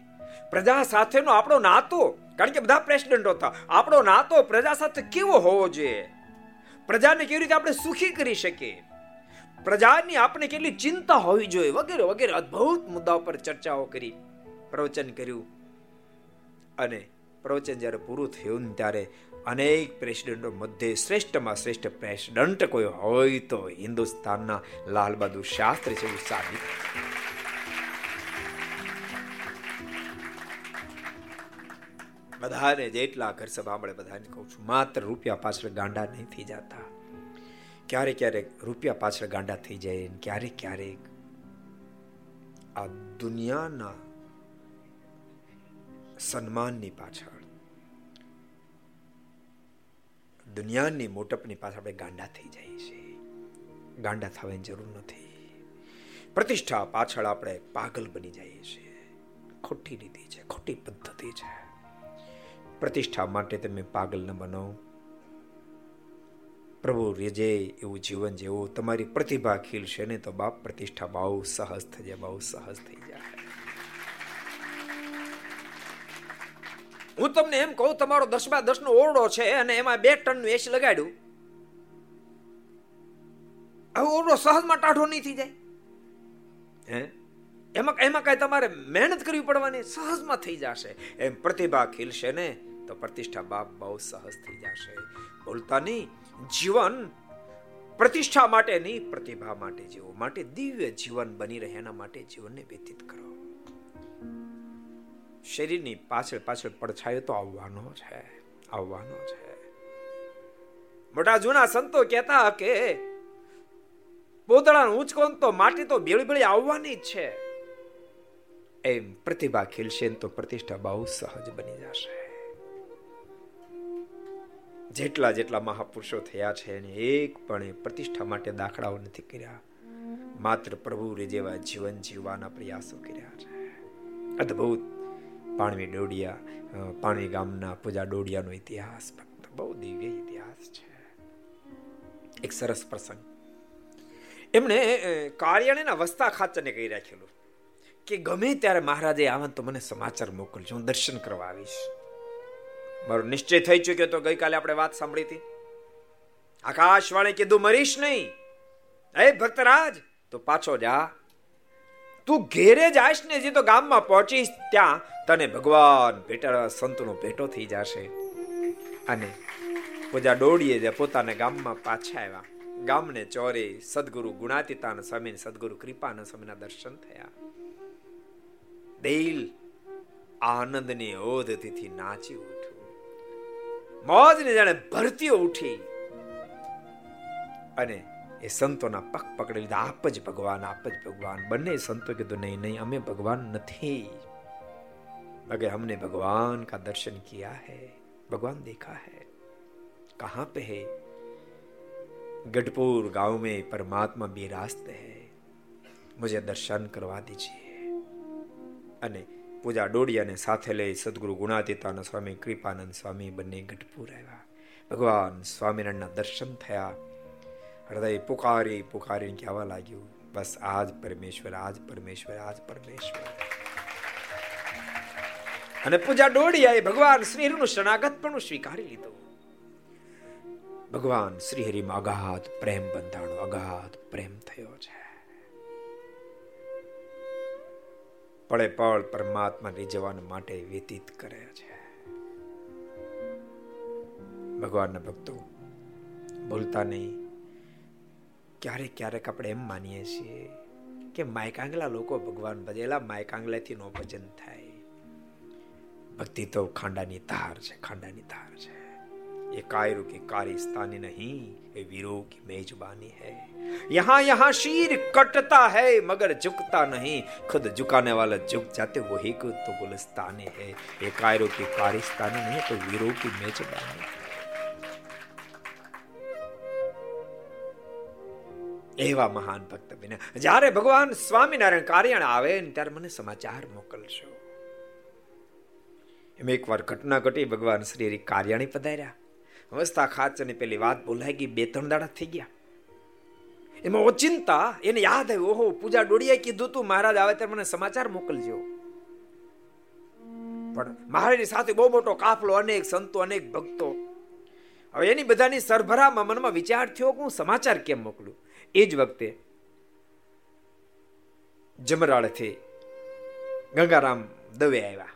પ્રજા સાથેનો આપણો નાતો, કારણ કે બધા પ્રેસિડેન્ટ હતા, આપણો નાતો પ્રજા સાથે કેવો હોવો જોઈએ? પ્રજાને કેવી રીતે આપણે સુખી કરી શકીએ? પ્રજાની આપણે કેટલી ચિંતા હોવી જોઈએ વગેરે વગેરે અદ્ભુત મુદ્દાઓ પર ચર્ચાઓ કરી, પ્રવચન કર્યું. અને પ્રવચન જ્યારે પૂરું થયું ત્યારે અનેક પ્રેસિડેન્ટો મધ્ય શ્રેષ્ઠમાં શ્રેષ્ઠ પ્રેસિડન્ટ કોઈ હોય તો હિન્દુસ્તાનના લાલ બહાદુર શાસ્ત્રી છે સાબિત બધાને જેટલા ઘર સભા મળે બધાને કહું છું, માત્ર રૂપિયા પાછળ ગાંડા નહીં થઈ જતા. ક્યારેક ક્યારેક રૂપિયા પાછળ ગાંડા થઈ જાય ક્યારેક ક્યારેક આ દુનિયાના સન્માનની પાછળ, દુનિયાની મોટપની પાછળ આપણે ગાંડા થઈ જઈએ છીએ. ગાંડા થવાની જરૂર નથી. પ્રતિષ્ઠા પાછળ આપણે પાગલ બની જઈએ છીએ. ખોટી રીતિ છે, ખોટી પદ્ધતિ છે. પ્રતિષ્ઠા માટે તમે પાગલ ન બનો. પ્રભુ રેજે એવું જીવન જેવું તમારી પ્રતિભા ખીલશે ને તો બાપ પ્રતિષ્ઠા બહુ સહજ થઈ જાય, બહુ સહજ થઈ જાય. હું તમને એમ કહું, તમારો દસમા દસ નો ઓરડો છે અને એમાં બે ટનનું એસી લગાડ્યું. હવે ઓરડો સહજમાં ટાઢો નહીં થઈ જાય. હે? એમાં એમાં કઈ તમારે મહેનત કરવી પડવાની, સહજમાં થઈ જશે. એમ પ્રતિભા ખીલશે ને તો પ્રતિષ્ઠા બાપ બહુ સહજ થઈ જશે. બોલતા નહીં જીવન પ્રતિષ્ઠા માટે નહીં, પ્રતિભા માટે જીવો માટે દિવ્ય જીવન બની રહે, એના માટે જીવનને વ્યતીત કરો. શરીરની પાછળ પાછળ પડછાયો તો આવવાનો છે આવવાનો છે મોટા જૂના સંતો કહેતા કે પોતળા ઊંચકો તો માટી તો બેળી બેળી આવવાની જ છે. એમ પ્રતિભા ખીલશે તો પ્રતિષ્ઠા બહુ સહજ બની જશે. જેટલા જેટલા મહાપુરુષો થયા છે એને એક પણ પ્રતિષ્ઠા માટે દાખલાઓ નથી કર્યા. માત્ર પ્રભુ જેવા જીવન જીવવાના પ્રયાસો કર્યા છે. અદ્ભુત. પાણવી ડોડિયા પાણવી ગામના પૂજા ડોડિયાનો ઇતિહાસ ભક્ત બહુ દિવ્ય ઇતિહાસ છે. એક સરસ પ્રસંગ. એમણે કાળિયાણીના વસ્તા ખાચરને કહી રાખેલું કે ગમે ત્યારે મહારાજે આવે તો મને સમાચાર મોકલજો, હું દર્શન કરવા આવીશ. મારો નિશ્ચય થઈ ચુક્યો તો ગઈકાલે આપણે વાત સાંભળી હતી. આકાશવાણી કીધું, મરીશ નહીં. એ ભક્તરાજ. તો પાછો જા. તું ઘેરે જાઈશ ને જે તો ગામમાં પહોંચીશ. ત્યાં તને ભગવાન ભેટા સંતનો ભેટો થઈ જશે. અને પૂજા દોડીએ જે પોતાને ગામમાં પાછા આવ્યા. ગામને ચોરે સદગુરુ ગુણાતીતાન સ્વામી સદગુરુ કૃપાના સ્વામીના દર્શન થયા. દિલ આનંદની ઓધથી નાચી ઉઠ્યું મોજને જાણે ભરતીઓ ઉઠી અને એ સંતોના પગ પકડી લીધા આપ જ ભગવાન આપ જ ભગવાન બંને સંતો કીધું નહીં નહીં અમે ભગવાન નથી अगर हमने भगवान का दर्शन किया है भगवान देखा है कहां पे है गढ़पुर गांव में परमात्मा बिरास्त है मुझे दर्शन करवा दीजिए અને પૂજા ડોડિયાને સાથે લઈ સદગુરુ ગુણાતીતાના સ્વામી કૃપાનંદ સ્વામી બંને ગઢપુર આવ્યા. ભગવાન સ્વામિનારાયણના દર્શન થયા. હૃદય પુકારી પુકારીને કહેવા લાગ્યું, બસ આજ પરમેશ્વર આજ પરમેશ્વર આજ પરમેશ્વર. અને પૂજા ડોડિયાએ ભગવાન શ્રીહરિનું શરણાગત પણ સ્વીકારી લીધું. ભગવાન શ્રીહરિમાં અગાધ પ્રેમ બંધાણો, અગાધ પ્રેમ થયો છે. પળે પળ પરમાત્મા રીઝવવા માટે વ્યતીત કરે છે. ભગવાનના ભક્તો, બોલતા નહીં. ક્યારેક ક્યારેક આપણે એમ માનીએ છીએ કે માયકાંગલા લોકો ભગવાન ભજેલા માયકાંગલાથી નો ભજન થાય. ભક્તિ તો ખાંડાની તાર છે, ખાંડાની તાર છે. એ કાયરુ કે કારી સ્થાની નહીં, એ વીરો કી મેજબાની હૈ. यहाँ यहाँ शीर कटता है मगर झुकता नहीं खुद झुकाने वाला झुक जाते वही को तो गुलस्तानी है ये कायरों की कारिस्तानी नहीं तो वीरों की मेजबानी એવા મહાન ભક્ત બન્યા જ્યારે ભગવાન સ્વામિનારાયણ કાર્યાણ આવે ને ત્યારે મને સમાચાર મોકલશો એમ એકવાર ઘટના ઘટી ભગવાન શ્રી કાર્યાણી પધાર્યા અવસ્થા ખાચરની પેલી વાત બોલાઈ ગઈ બે ત્રણ દાડા થઈ ગયા એમાં ઓચિંતા એને યાદ આવ્યું, ઓહો, પૂજા ડોડિયા કીધું તું, મહારાજ, આવે ત્યારે મને સમાચાર મોકલજો. પણ મહારાજની સાથે બહુ મોટો કાફલો, અનેક સંતો, અનેક ભક્તો. હવે એની બધાની સરભરામાં મનમાં વિચાર થયો કે હું સમાચાર કેમ મોકલું? એ જ વખતે જમરાળથી ગંગારામ દવે આવ્યા.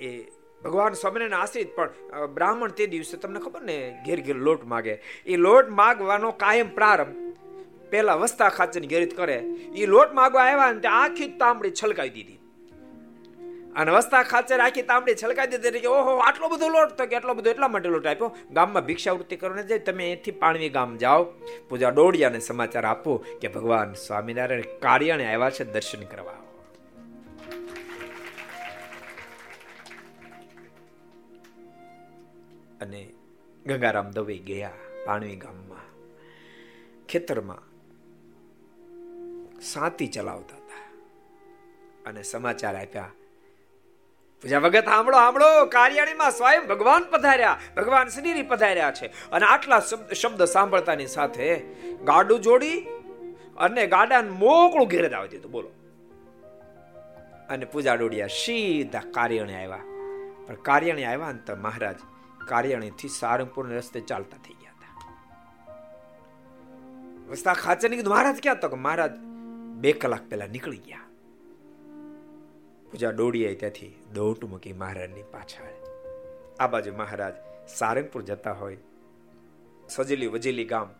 એ ભગવાન સ્વામિનારાયણ આશ્રિત, પણ બ્રાહ્મણ તે દિવસે, તમને ખબર ને, ઘેર ઘેર લોટ માગે. એ લોટ માગવાનો કાયમ પ્રારંભ. પેલા વસ્તા ખાચરની ગેરીત કરે. એ લોટ માગવા આવ્યા ને આખી તાંબડી છલકાઈ દીધી. અને વસ્તા ખાચર આખી તાંબડી છલકાઈ દીધી કે, ઓહો, આટલો બધો લોટ તો કે એટલો બધો એટલા માટે લોટ આપ્યો? ગામમાં ભિક્ષાવૃત્તિ કરવાને જાય, તમે અહીંથી પાણવી ગામ જાઓ. પૂજા દોડિયાને સમાચાર આપો કે ભગવાન સ્વામિનારાયણ કાર્યાને આવ્યા છે દર્શન કરવા. અને ગંગારામ દવે ગયા પાણવી ગામમાં. ખેતરમાં સાતી ચલાવતા હતા. અને સમાચાર આપ્યા, પૂજા ભગત, સાંભળો સાંભળો, કાર્યાણીમાં સ્વયં ભગવાન પધાર્યા, ભગવાન શ્રીની પધાર્યા છે. અને આટલા શબ્દ સાંભળતાની સાથે ગાડું જોડી અને ગાડાને મોકળું ઘેરે આવી દીધું. બોલો. અને પૂજા ડોડિયા સીધા કાર્યાણી આવ્યા. પણ કાર્યાણી આવ્યા ને તો મહારાજ કાર્યાણીથી સારંગપુર રસ્તે ચાલતા થઈ ગયા હતા. વસ્તા ખાચર કીધું, મહારાજ, ક્યાં તો મહારાજ બે કલાક પહેલા નીકળી ગયા. પૂજા દોડી ત્યાંથી દોટ મૂકી મહારાજની પાછળ. આ બાજુ મહારાજ સારંગપુર જતા હોય, સજેલી વજેલી ગામ,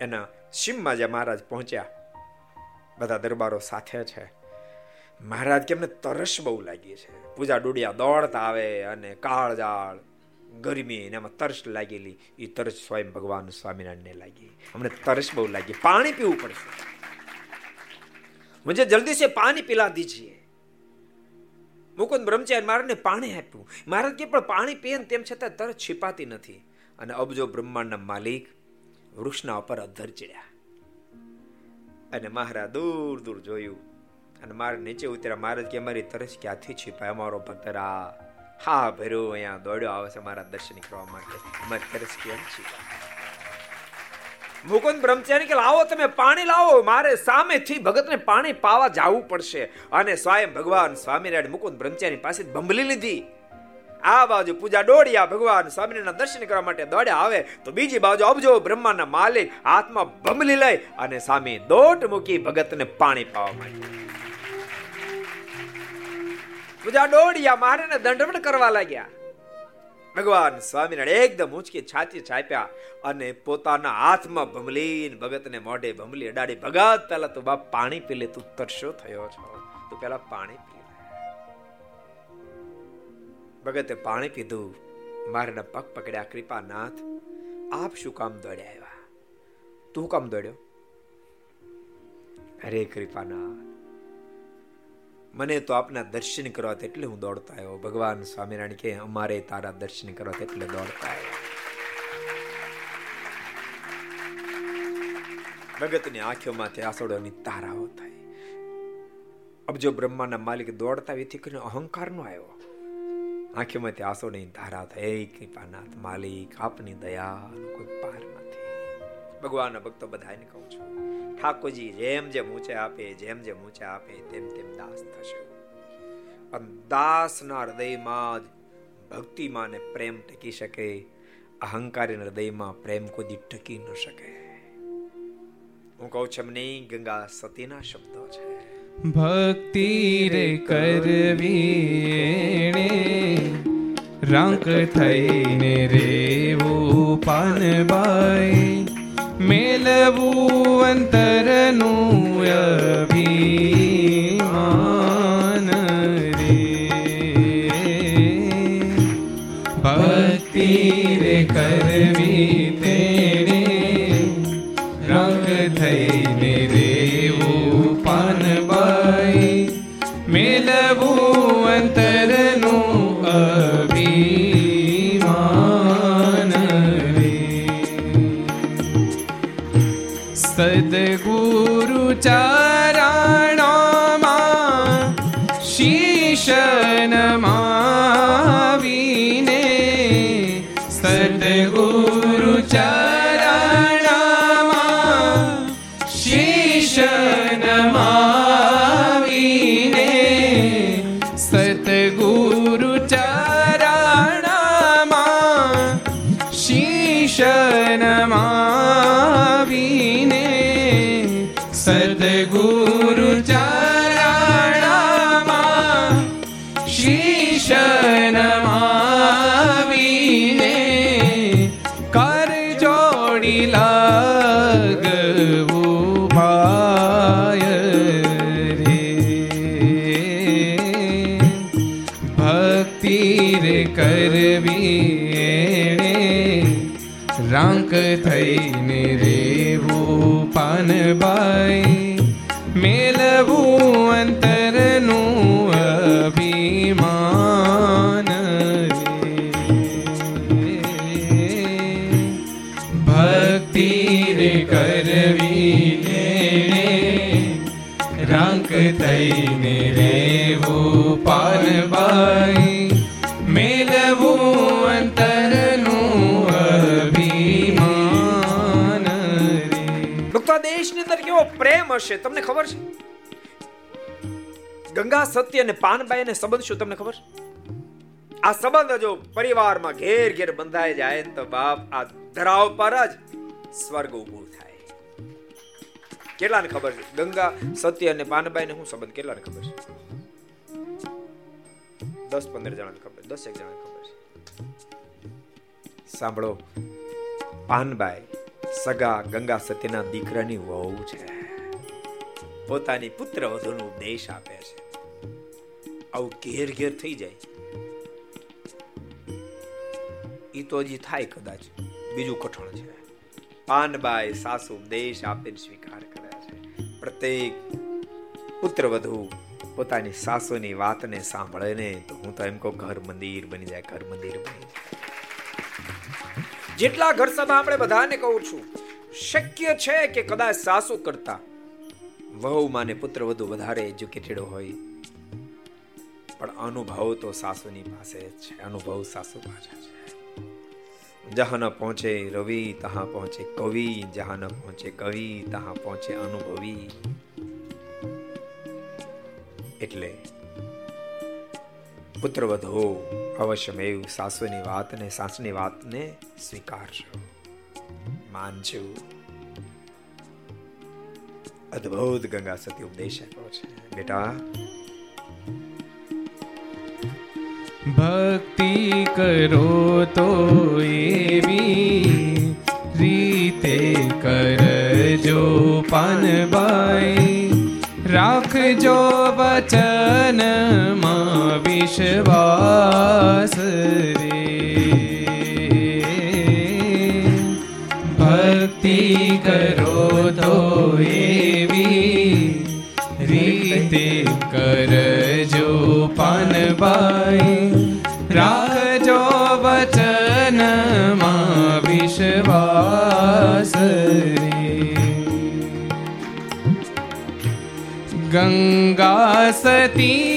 એના સીમમાં જ્યાં મહારાજ પહોંચ્યા. બધા દરબારો સાથે છે. મહારાજ કેમને તરસ બહુ લાગી છે. પૂજા ડોડિયા દોડતા આવે અને કાળજાળ, ગરમી ને એમાં તરસ લાગેલી. એ તરસ સ્વયં ભગવાન સ્વામિનારાયણને લાગી. અમને તરસ બહુ લાગી. પાણી પીવું પડશે. मुझे જલ્દી સે પાણી પીલા दीजिए। મુકુંદ બ્રહ્મચારી મહારાજને પાણી આપ્યું મહારાજ કે પણ પાણી પીએ તેમ છતાં તર છિપાતી નથી અને અબજો બ્રહ્માંડના માલિક વૃક્ષના ઉપર અધર ચડ્યા। અને મહારાજ દૂર દૂર જોયું। અને મારે નીચે ઉતર્યા, મહારાજ કે અમારી તરસ ક્યાંથી છીપાય અમારો ભક્તરા હા ભર્યો, અહીંયા દોડ્યો, આવે છે મારા દર્શન કરવા માટે. અમારી તરસ કેમ છીપાય મુકુંદ બ્રહ્મચારી કે લાવો તમે પાણી લાવો, મારે સામેથી ભગતને પાણી પાવા જવું પડશે. અને સ્વયં ભગવાન સ્વામિનારાયણ મુકુંદ બ્રહ્મચારી પાસે બંબલી લીધી. આ બાજુ પૂજા દોડ્યા ભગવાન સ્વામિનારાયણ દર્શન કરવા માટે દોડ્યા આવે, તો બીજી બાજુ અબજો બ્રહ્માના માલિક હાથમાં બંબલી લઈ અને સામે દોટ મૂકી ભગતને પાણી પાવા માંડ્યું. પૂજા દોડ્યા મારે દંડવડ કરવા લાગ્યા. ભગવાન સ્વામિનારાયણ એકદમ ઊંચકી છાતી છાપ્યા અને પોતાના હાથમાં ભમલીન ભગતને મોઢે ભમલી અડાડી, ભગત પેલા તું બાપ પાણી પી લે, તું તરશો થયો છો? તું પેલા પાણી પી ભગતે પાણી પીધું, મારના પગ પકડ્યા, કૃપાનાથ, આપ શું કામ દોડ્યા આવ્યા? તું કામ દોડ્યો? અરે કૃપાનાથ મને તો આપના દર્શન કરવા એટલે હું દોડતા આવ્યો. ભગવાન સ્વામિનારાયણ કે અમારે તારા દર્શન કરવા એટલે દોડતા આવ્યો. ભગતની આંખોમાંથી આસોડોની તારાઓ થાય અબજો બ્રહ્માના માલિક દોડતા એથી કરીને અહંકાર નો આવ્યો. આંખોમાંથી આસોડની ધારા થાય એ કૃપાનાથ માલિક, આપની દયા કોઈ પાર નથી. ભગવાનના ભક્તો બધાને કહું છું. ઠાકોરજી જેમ જેમ ઊંચે આપે, જેમ જેમ ઊંચે આપે, તેમ તેમ દાસ થશે. પણ દાસના હૃદયમાં જ ભક્તિમાં ને પ્રેમ ટકી શકે, અહંકારી હૃદયમાં પ્રેમ કોઈ ટકી ન શકે. હું કહું છું એમને ગંગા સતીના શબ્દો છે. ભક્તિ રે કરવી રંક થઈને રેવું પાનબાઈ. મેલવું અંતરનું હશે તમને ખબર છે? ગંગા, સત્ય અને પાનબાઈ ને સંબંધ શું તમને ખબર? આ સંબંધ જો પરિવારમાં ઘેર ઘેર બંધાઈ જાય તો બાપ આ ધરાવ પર જ સ્વર્ગ ઉભું થાય. કેટલાને ખબર છે? ગંગા, સત્ય અને પાનબાઈ ને શું સંબંધ? કેટલાને ખબર છે? દસ, પંદર જણાને ખબર દસ એક જણાને ખબર છે. સાંભળો, પાનબાઈ, સગા, ગંગા, સત્યના દીકરાની વહુ છે. પોતાની પુત્ર વધુનો ઉપદેશ આપે છે. આવું ઘેર ઘેર થઈ જાય. ઈ તો હજી થાય કદાચ. બીજું કઠણ છે. પાનબાઈ સાસુ ઉપદેશ આપીને સ્વીકાર કરે છે. પ્રત્યેક પુત્ર વધુ પોતાની સાસુની વાતને સાંભળે ને તો હું તો એમ કહું ઘર મંદિર બની જાય, ઘર મંદિર બની જાય. જેટલા ઘર સભા આપણે બધાને કહું છું, શક્ય છે કે કદાચ સાસુ કરતા વહુ માને પુત્ર વધુ વધારે એજ્યુકેટેડ હોય. પણ અનુભવ તો સાસુની પાસે છે. અનુભવ સાસુ પાસે છે. જહાં ન પહોંચે રવિ, તહાં પહોંચે કવિ જહાં ન પહોંચે કવિ, તહાં પહોંચે અનુભવી. એટલે પુત્ર વધુ અવશ્યમેવ સાસુની વાતને, સાસની વાતને સ્વીકારજો. માનજો. અદ્ભુત ગંગા સતી ઉપદેશ આપ્યો છે બેટા ભક્તિ કરો તો એવી રીતે કરજો પાનબાઈ રાખજો વચનમાં વિશ્વાસ રે ભક્તિ કરો ગંગા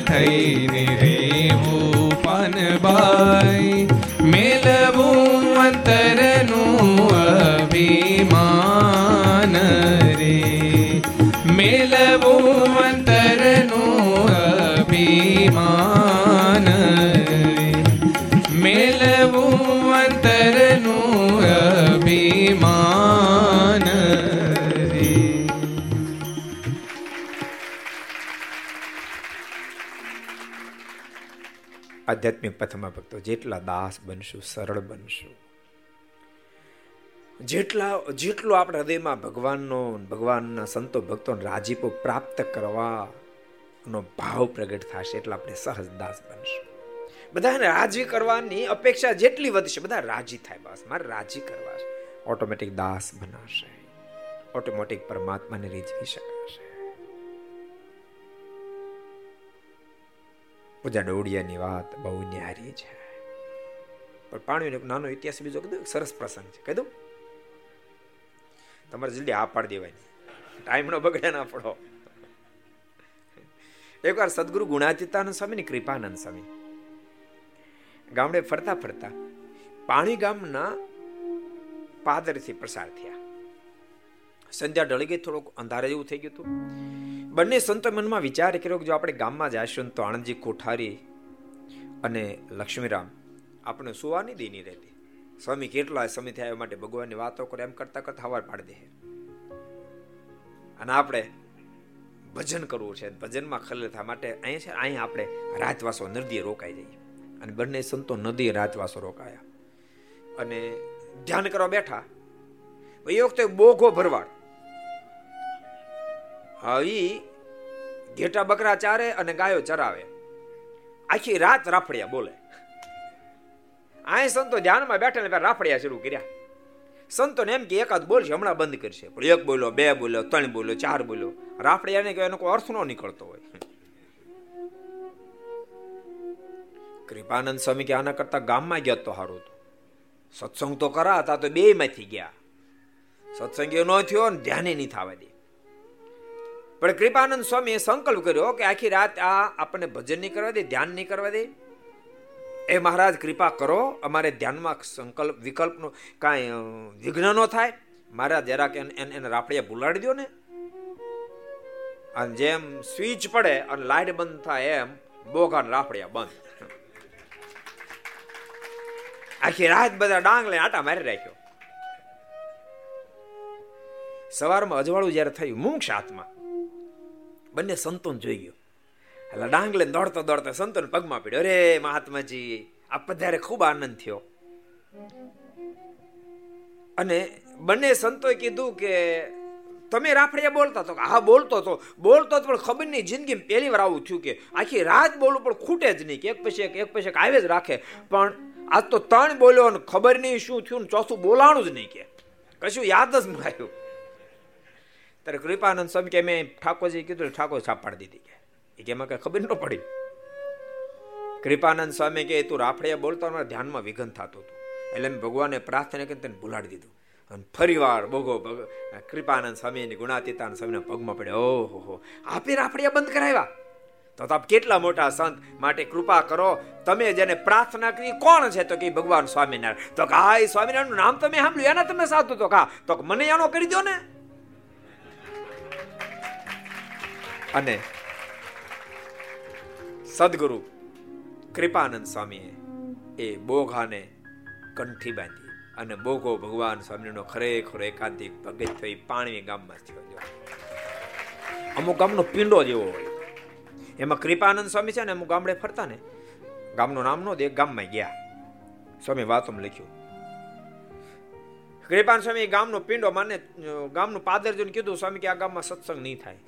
થઈને આધ્યાત્મિક પથમાં ભક્તો, જેટલા દાસ બનશું, સરળ બનશું. જેટલા, જેટલો આપણા હૃદયમાં ભગવાનનો, ભગવાનના સંતો, ભક્તોને રાજીપો પ્રાપ્ત કરવાનો ભાવ પ્રગટ થશે, એટલા આપણે સહજ દાસ બનશું. બધાને રાજી કરવાની અપેક્ષા જેટલી વધશે, બધા રાજી થાય બસ, મારે રાજી કરવા છે. ઓટોમેટિક દાસ બનાશે. ઓટોમેટિક પરમાત્માને રીઝવી શકાશે. પૂજા ડોડિયાની વાત બહુ ન્યારી છે. પણ પાણીનો નાનો ઇતિહાસ બીજો કીધું સરસ પ્રસંગ છે. કીધું તમારે જલ્દી આ પાડી દેવાની. ટાઈમ નો બગડે ના પડો. એકવાર સદગુરુ ગુણાતીતાનંદ સ્વામી કૃપાનંદ સ્વામી ગામડે ફરતા ફરતા પાણી ગામના પાદરથી પ્રસાર થયા. સંધ્યા ઢળી ગઈ, થોડુંક અંધારે જેવું થઈ ગયું હતું. બંને સંતો મનમાં વિચાર કર્યો કે જો આપણે ગામમાં જઈશું તો આણંદજી કોઠારી અને લક્ષ્મીરામ આપણે સુવાની દેની રહેતી. સ્વામી કેટલા સમય થયા માટે ભગવાનની વાતો કરે એમ કરતા કરતા હવાર પાડી દે. અને આપણે ભજન કરવું છે. ભજનમાં ખલેલ થવા માટે અહીંયા છે અહીંયા આપણે રાતવાસો નદીએ રોકાઈ જઈએ. અને બંને સંતો નદીએ રાતવાસો રોકાયા. અને ધ્યાન કરવા બેઠા. એ વખતે બોઘો ભરવાડ હવે ઘેટા બકરા ચારે અને ગાયો ચરાવે. આખી રાત રાફડિયા બોલે. આ સંતો ધ્યાનમાં બેઠા ને રાફડિયા શરૂ કર્યા. સંતો ને એમ કે એકાદ બોલશે હમણાં બંધ કરશે. પણ એક બોલો, બે બોલ્યો ત્રણ બોલ્યો ચાર બોલ્યો રાફડિયા ને એનો કોઈ અર્થ નો નીકળતો હોય. કૃપાનંદ સ્વામી કે આના કરતા ગામમાં ગયા તો સારું હતું. સત્સંગ તો કરાતા તો બે માંથી ગયા. સત્સંગ ન થયો ને ધ્યાને નહીં થવા દે. પણ કૃપાનંદ સ્વામીએ સંકલ્પ કર્યો કે આખી રાત આ આપણને ભજન નહીં કરવા દે, ધ્યાન નહીં કરવા દે. એ મહારાજ, કૃપા કરો, અમારે ધ્યાનમાં સંકલ્પ, વિકલ્પનો કાંઈ વિઘ્ન ન થાય. મહારાજ જરાક એને રાફડિયા ભૂલાડી દો ને. અને જેમ સ્વિચ પડે અને લાઈટ બંધ થાય એમ, બોઘા રાફડિયા બંધ. આખી રાત બધા ડાંગ લઈને આટા મારી રાખ્યો. સવારમાં અજવાળું જયારે થયું મુંક્ષ હાથમાં. બંને સંતોન જોઈ ગયો. એટલે ડાંગ લઈને દોડતો દોડતો સંતોન પગમાં પડ્યો. અરે મહાત્માજી આ પધારે ખૂબ આનંદ થયો. અને બંને સંતોએ કીધું કે, તમે રાફડિયા બોલતા તો? હા, બોલતો તો. બોલતો પણ ખબર નહીં જિંદગી પહેલી વાર આવું થયું કે, આખી રાત બોલું પણ ખૂટે જ નહીં, કે એક પછી એક એક પછી એક આવે જ રાખે. પણ આજ તો ત્રણ બોલ્યો અને ખબર નહીં શું થયું ચોથું બોલાણું જ નહીં કે. કશું યાદ જ ન આવ્યું. ત્યારે કૃપાનંદ સ્વામી કે મેં ઠાકોરજી કીધું, ઠાકોર છાપ પાડી દીધી કે. કે, એમાં કઈ ખબર ન પડી. કૃપાનંદ સ્વામી કે, તું રાફડિયા બોલતો ધ્યાનમાં વિઘન થતું હતું. એટલે મેં ભગવાને પ્રાર્થના કરીને તેને ભૂલાડી દીધું. અને ફરીવાર ભોગો કૃપાનંદ સ્વામીની ગુણાતીતાન સ્વામીના પગમાં પડ્યો. ઓહો આપે રાફડિયા બંધ કરાવ્યા? તો આપ કેટલા મોટા સંત માટે કૃપા કરો. તમે જેને પ્રાર્થના કરી, કોણ છે? તો કે ભગવાન સ્વામિનારાયણ. તો કે હા સ્વામિનારાયણનું નામ તમે સાંભળ્યું, એના તમે સાધુ. તો કા તો મને એનો કરી દો ને. અને સદગુરુ કૃપાનંદ સ્વામીએ એ બોઘાને કંઠી બાંધી અને બોઘો ભગવાન સ્વામીનો ખરેખર એકાંતિક ભગત થઈ પાણી ગામમાં થયો અમુક ગામનો પિંડો જેવો હોય. એમાં કૃપાનંદ સ્વામી છે ને અમુક ગામડે ફરતા ને, ગામનું નામ નો એક ગામમાં ગયા. સ્વામી વાતોમાં લખ્યું. કૃપાન સ્વામી ગામનો પિંડો માને, ગામનું પાદર જોઈને કીધું, સ્વામી કે આ ગામમાં સત્સંગ નહીં થાય.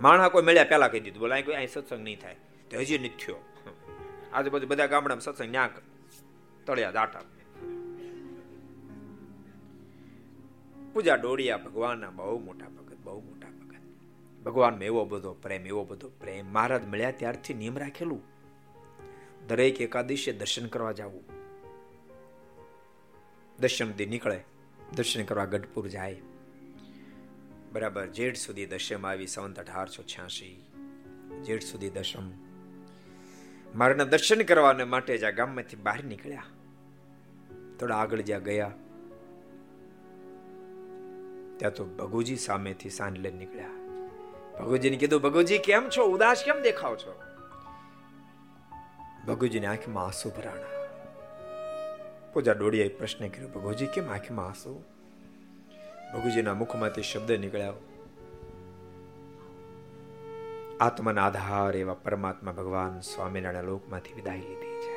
માણા કોઈ મળ્યા પહેલા કહી દીધું, બોલા કોઈ, અહીં સત્સંગ નહીં થાય. તો હજી નથી થયો. આજુબાજુ બધા ગામડામાં સત્સંગ ન્યા તળિયા દાટા. પૂજા ડોડિયા ભગવાનના બહુ મોટા ભગત, બહુ મોટા ભગત. ભગવાનમાં એવો બધો પ્રેમ, એવો બધો પ્રેમ. મહારાજ મળ્યા ત્યારથી નિયમ રાખેલું. દરેક એકાદશીએ દર્શન કરવા જવું. દર્શન દી નીકળે, દર્શન કરવા ગઢપુર જાય. બરાબર, જેઠ સુધી દશમ આવી, સંવંત અઢારસો છ્યાસી જેઠ સુધી દશમ. મારાના દર્શન કરવાને માટે જ આ ગામમાંથી બહાર નીકળ્યા. થોડા આગળ જ્યાં ગયા, ત્યાં તો ભગુજી સામેથી સાંજ લઈને નીકળ્યા. ભગુજીને કીધું, ભગુજી, કેમ છો? ઉદાસ કેમ દેખાવ છો? ભગુજીની આંખમાં આંસુ ભરાણા. પૂજા ડોડિયાએ પ્રશ્ન કર્યો, ભગુજી, કેમ આંખમાં આંસુ? ભગુજીના મુખમાંથી શબ્દ નીકળ્યા. આત્માના આધાર એવા પરમાત્મા ભગવાન સ્વામિનારાયણ લોકમાંથી વિદાય લીધી છે.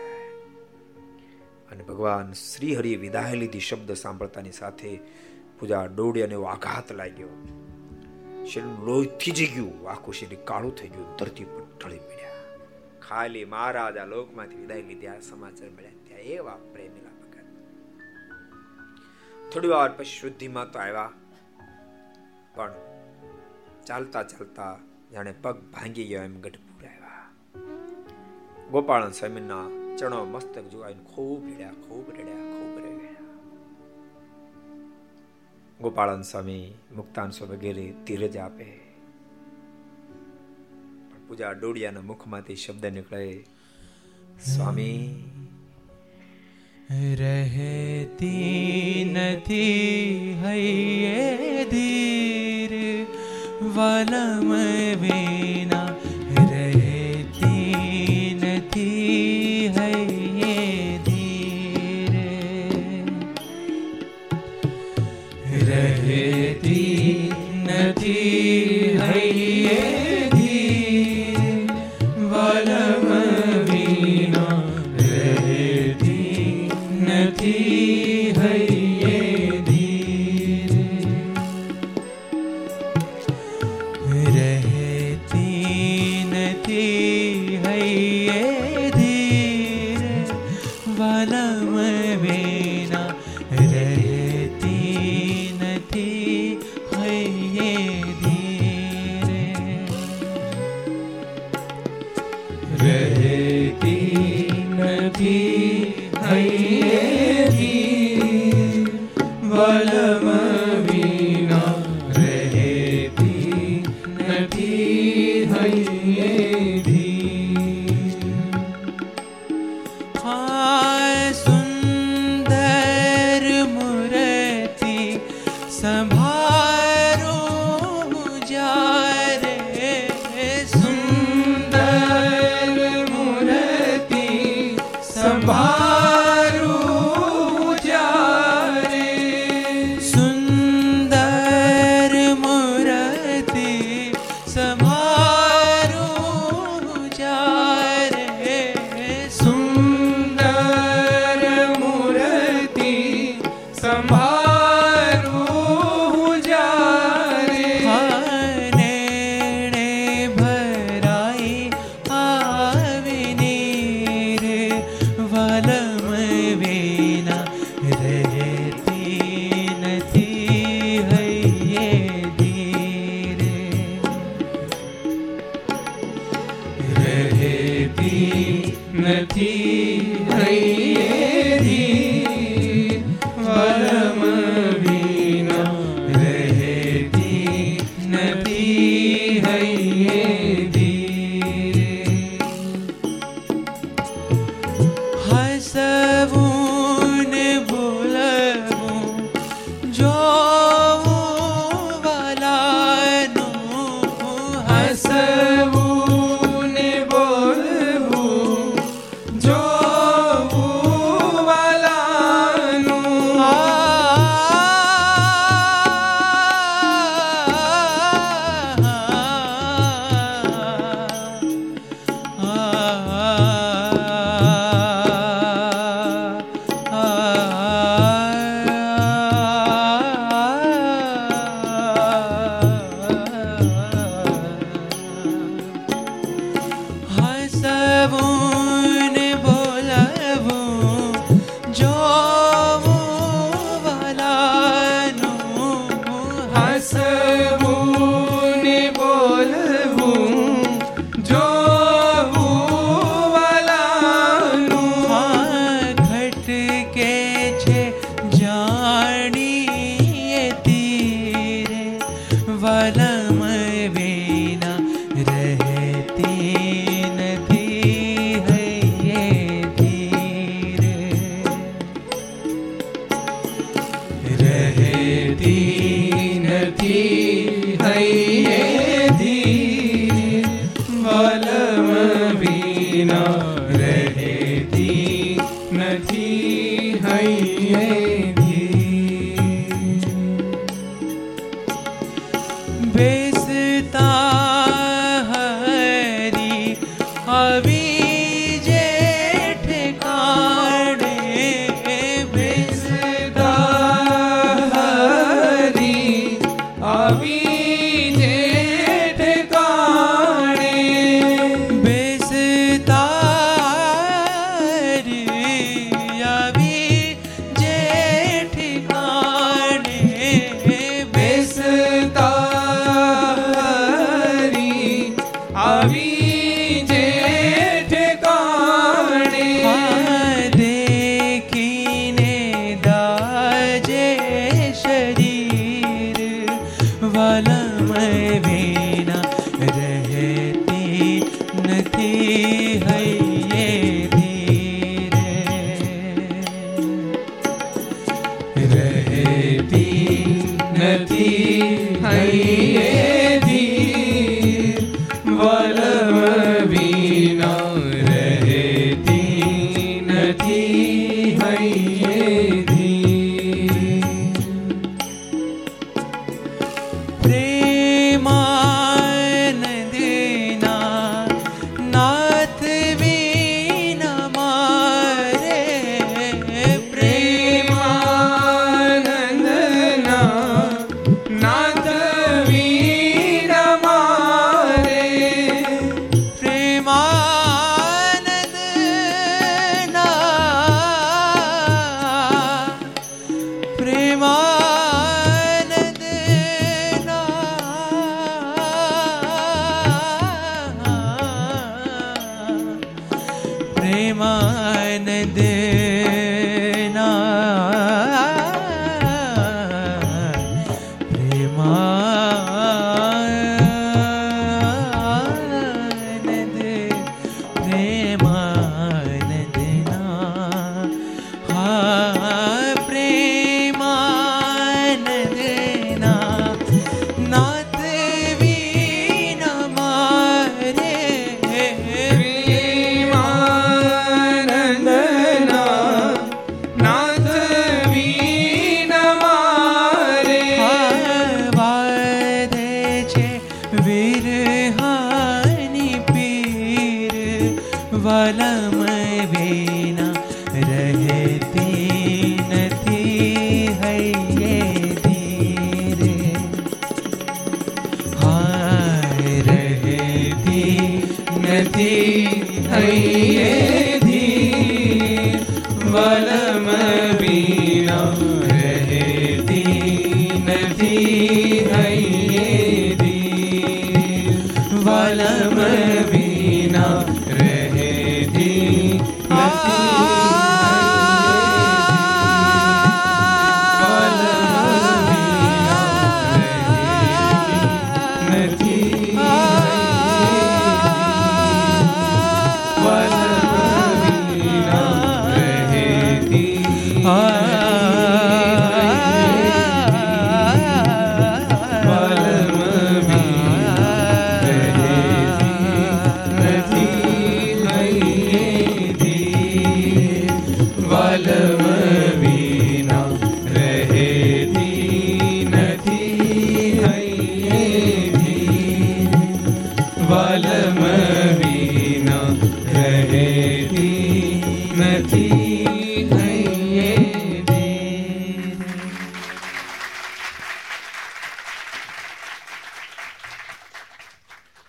ભગવાન શ્રી હરિએ વિદાય લીધી શબ્દ સાંભળતાની સાથે પૂજા ડોડિયાને એવો આઘાત લાગ્યો. શરીર લોહી થીજી ગયું. આખું શરીર કાળું થઈ ગયું. ધરતી પર ઢળી પડ્યા. ખાલી મહારાજા લોકમાંથી વિદાય લીધી આ સમાચાર મળ્યા ત્યાં એવા પ્રેમી થોડી વાર પછી શુદ્ધિમાં તો આવ્યા. પણ ચાલતા ચાલતા જાણે પગ ભાંગી ગયો એમ ગઢપુર આવ્યા. ગોપાલ સ્વામીના ચણો મસ્તક જોવાઈને ખૂબ રડ્યા ખૂબ રડ્યા ખૂબ રડ્યા. ગોપાળન સ્વામી મુક્તાન સ્વામી વગેરે ધીરજ આપે. પૂજા ડોડિયાના મુખમાંથી શબ્દ નીકળે, સ્વામી રહેતી નથી હૈયે ધીર વલમ વિના વલમ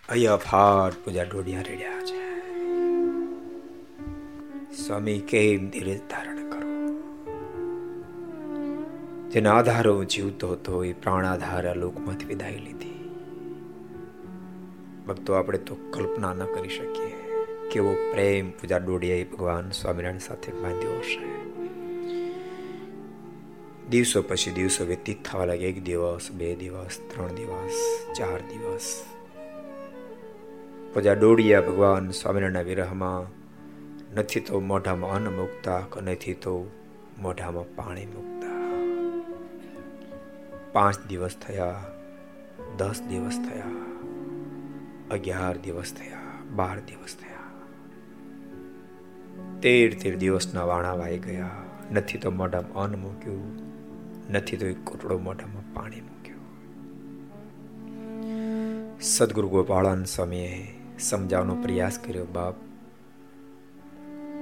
અહીંયા ફાટ પૂજા ડોડિયા રેડ્યા છે. સ્વામી કેમ ધીરજ ધારણ કરો? જેના આધારો જીવતો હતો એ પ્રાણાધાર લોકમાંથી વિદાય લીધી. ભક્તો, આપણે તો કલ્પના ન કરી શકીએ કેવો પ્રેમ પૂજા ડોડિયાએ ભગવાન સ્વામિનારાયણ સાથે બાંધ્યો હશે. દિવસો પછી દિવસો વ્યતીત થવા લાગે એક દિવસ, બે દિવસ, ત્રણ દિવસ, ચાર દિવસ. પૂજા દોડિયા ભગવાન સ્વામિનારાયણના વિરહમાં. નથી તો મોઢામાં અન્ન મૂકતા, કે નથી તો મોઢામાં પાણી મૂકતા. પાંચ દિવસ થયા, દસ દિવસ થયા, અગિયાર દિવસ થયા, બાર દિવસ થયા. તેર તેર દિવસના વાણા વાઈ ગયા. નથી તો મોઢામાં અન્ન મૂક્યું, નથી તો એક કોટડો મોઢામાં પાણી મૂક્યું. સદગુરુ ગોપાળાન સ્વામીએ સમજાવવાનો પ્રયાસ કર્યો, બાપ.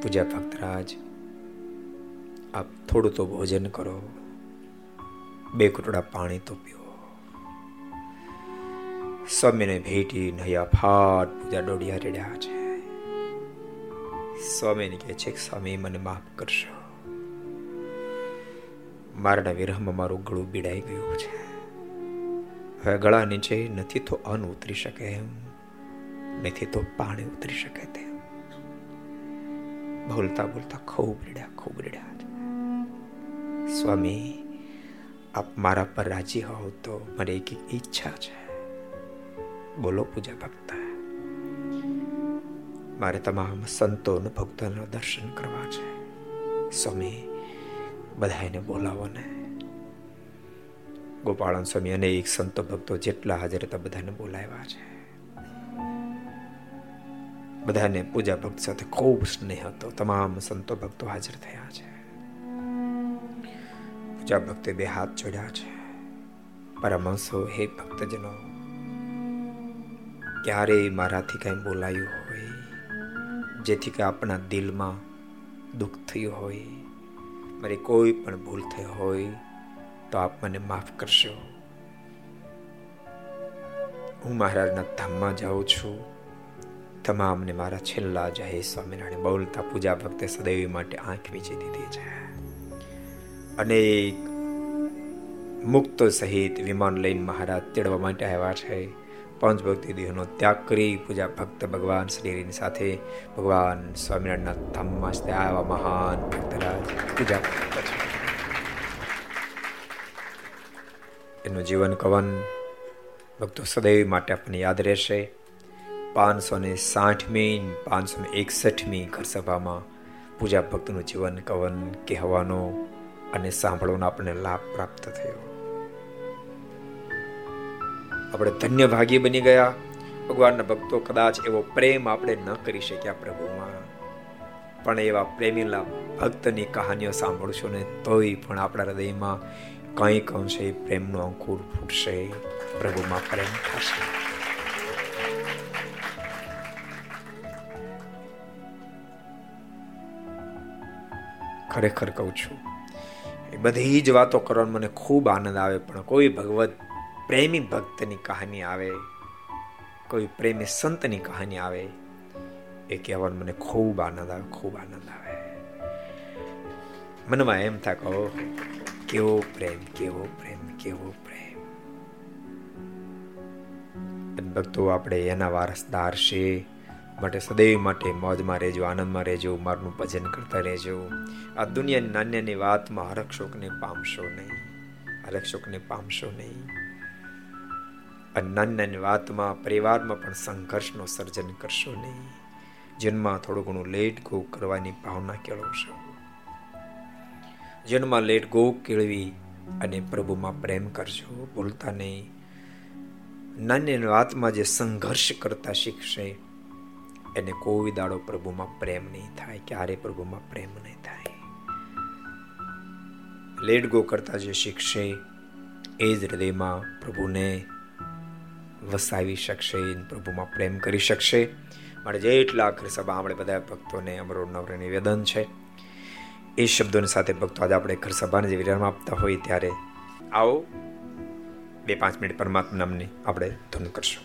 પૂજા ભક્તરાજ, આપ થોડું તો ભોજન કરો. બે કુટડા પાણી તો પીઓ. સ્વામીને ભેટી નયા ફાટ પૂજા ડોડિયા રેડ્યા છે. સ્વામીને કહે છે કે, સ્વામી, મને માફ કરશો. મારાના વિરહમાં મારું ગળું બીડાઈ ગયું છે. હવે ગળા નીચે નથી તો અન્ન ઉતરી શકે એમ. નથી તો પાણી ઉતરી શકે તેમ બોલતા બોલતા ખૂબ રડ્યા ખૂબ રડ્યા સ્વામી, આપ મારા પર રાજી હોવ તો મને એક ઈચ્છા છે. બોલો પૂજા ભક્ત મારે તમામ સંતો અને ભક્તોના દર્શન કરવા છે. સ્વામી બધાને બોલાવો ગોપાળન સ્વામી અનેક સંતો ભક્તો જેટલા હાજર હતા બધાને બોલાવ્યા છે. બધાને પૂજા ભક્ત સાથે ખૂબ સ્નેહ હતો. તમામ સંતો ભક્તો હાજર થયા છે. પૂજા ભક્તે બે હાથ જોડ્યા છે. પરમહંસો, હે ભક્તજનો, ક્યારેય મારાથી કઈ બોલાયું હોય, જેથી કે આપણા દિલમાં દુઃખ થયું હોય, મારી કોઈ પણ ભૂલ થઈ હોય, તો આપ મને માફ કરશો. હું મહારાજના ધામમાં જાઉં છું. તમામને મારા છેલ્લા જય સ્વામિનારાયણ બોલતા પૂજા ભક્તે સદૈવ માટે આંખ વીચી દીધી છે. અનેક મુક્ત સહિત વિમાન લઈને મહારાજ તેડવા માટે આવ્યા છે. પંચ ભક્તિ દેહનો ત્યાગ કરી પૂજા ભક્ત ભગવાન શ્રીની સાથે ભગવાન સ્વામિનારાયણના ધામમાં આવ્યા મહાન ભક્તરાજ પૂજા એનું જીવન કવન ભક્તો સદૈવ માટે આપણને યાદ રહેશે. પાંચસો ને સાઠમી પાંચસો ને એકસઠમી ઘરસભામાં પૂજા ભક્તનું જીવન કવન કહેવાનો અને સાંભળવાનો આપણને લાભ પ્રાપ્ત થયો. આપણે ધન્ય ભાગી બની ગયા. ભગવાનના ભક્તો કદાચ એવો પ્રેમ આપણે ન કરી શક્યા પ્રભુમાં. પણ એવા પ્રેમીલા ભક્તની કહાનીઓ સાંભળશો ને તોય પણ આપણા હૃદયમાં કંઈક અંશે પ્રેમનો અંકુર ફૂટશે. પ્રભુમાં પ્રેમ થશે. ખરેખર કહું છું. એ બધી જ વાતો કરવાનો મને ખૂબ આનંદ આવે, પણ કોઈ ભગવત પ્રેમી ભક્તની કહાની આવે, કોઈ પ્રેમી સંતની કહાની આવે, એ કહેવાનો મને ખૂબ આનંદ આવે, ખૂબ આનંદ આવે. મનમાં એમ થાય કહો કેવો પ્રેમ કેવો પ્રેમ કેવો પ્રેમ. ભક્તો, આપણે એના વારસદાર છે માટે સદૈવ માટે મોજમાં રહેજો, આનંદમાં રહેજો, મારનું ભજન કરતા રહેજો. આ દુનિયાની નાન્યની વાતમાં હરક્ષોકને પામશો નહીં. હરક્ષોકને પામશો નહીં. અને નાની વાતમાં પરિવારમાં પણ સંઘર્ષનો સર્જન કરશો નહીં. જન્મમાં થોડું ઘણું લેટ ગો કરવાની ભાવના કેળવશો જન્મમાં લેટ ગો કેળવી અને પ્રભુમાં પ્રેમ કરજો ભૂલતા નહીં. નાની વાતમાં જે સંઘર્ષ કરતા શીખશે એને કોઈ દાડો પ્રભુમાં પ્રેમ નહીં થાય ક્યારે પ્રભુમાં પ્રેમ નહીં થાય. લેટ ગો કરતા જે શીખશે, એ જ હૃદયમાં પ્રભુને વસાવી શકશે પ્રભુમાં પ્રેમ કરી શકશે. મારે જેટલા અખર સભા આપણે બધા ભક્તોને અમરો નવરે નિવેદન છે, એ શબ્દોની સાથે ભક્તો આજે આપણે ઘર સભાને જે વિરામ આપતા હોય ત્યારે આવો, બે પાંચ મિનિટ પરમાત્મા નામની આપણે ધૂન કરશું.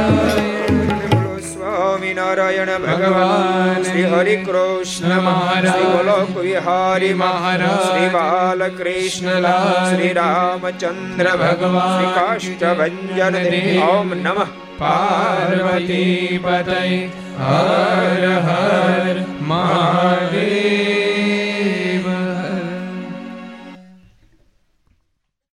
સ્વામિનારાયણ ભગવાન શ્રી હરિ કૃષ્ણ મહારાજ શ્રી ગોલોક વિહારી મહારાજ શ્રી બાલકૃષ્ણ શ્રી રામચંદ્ર ભગવાન શ્રી કાષ્ટભંજન ઓમ નમઃ પાર્વતી પતય હર હર મહાદેવ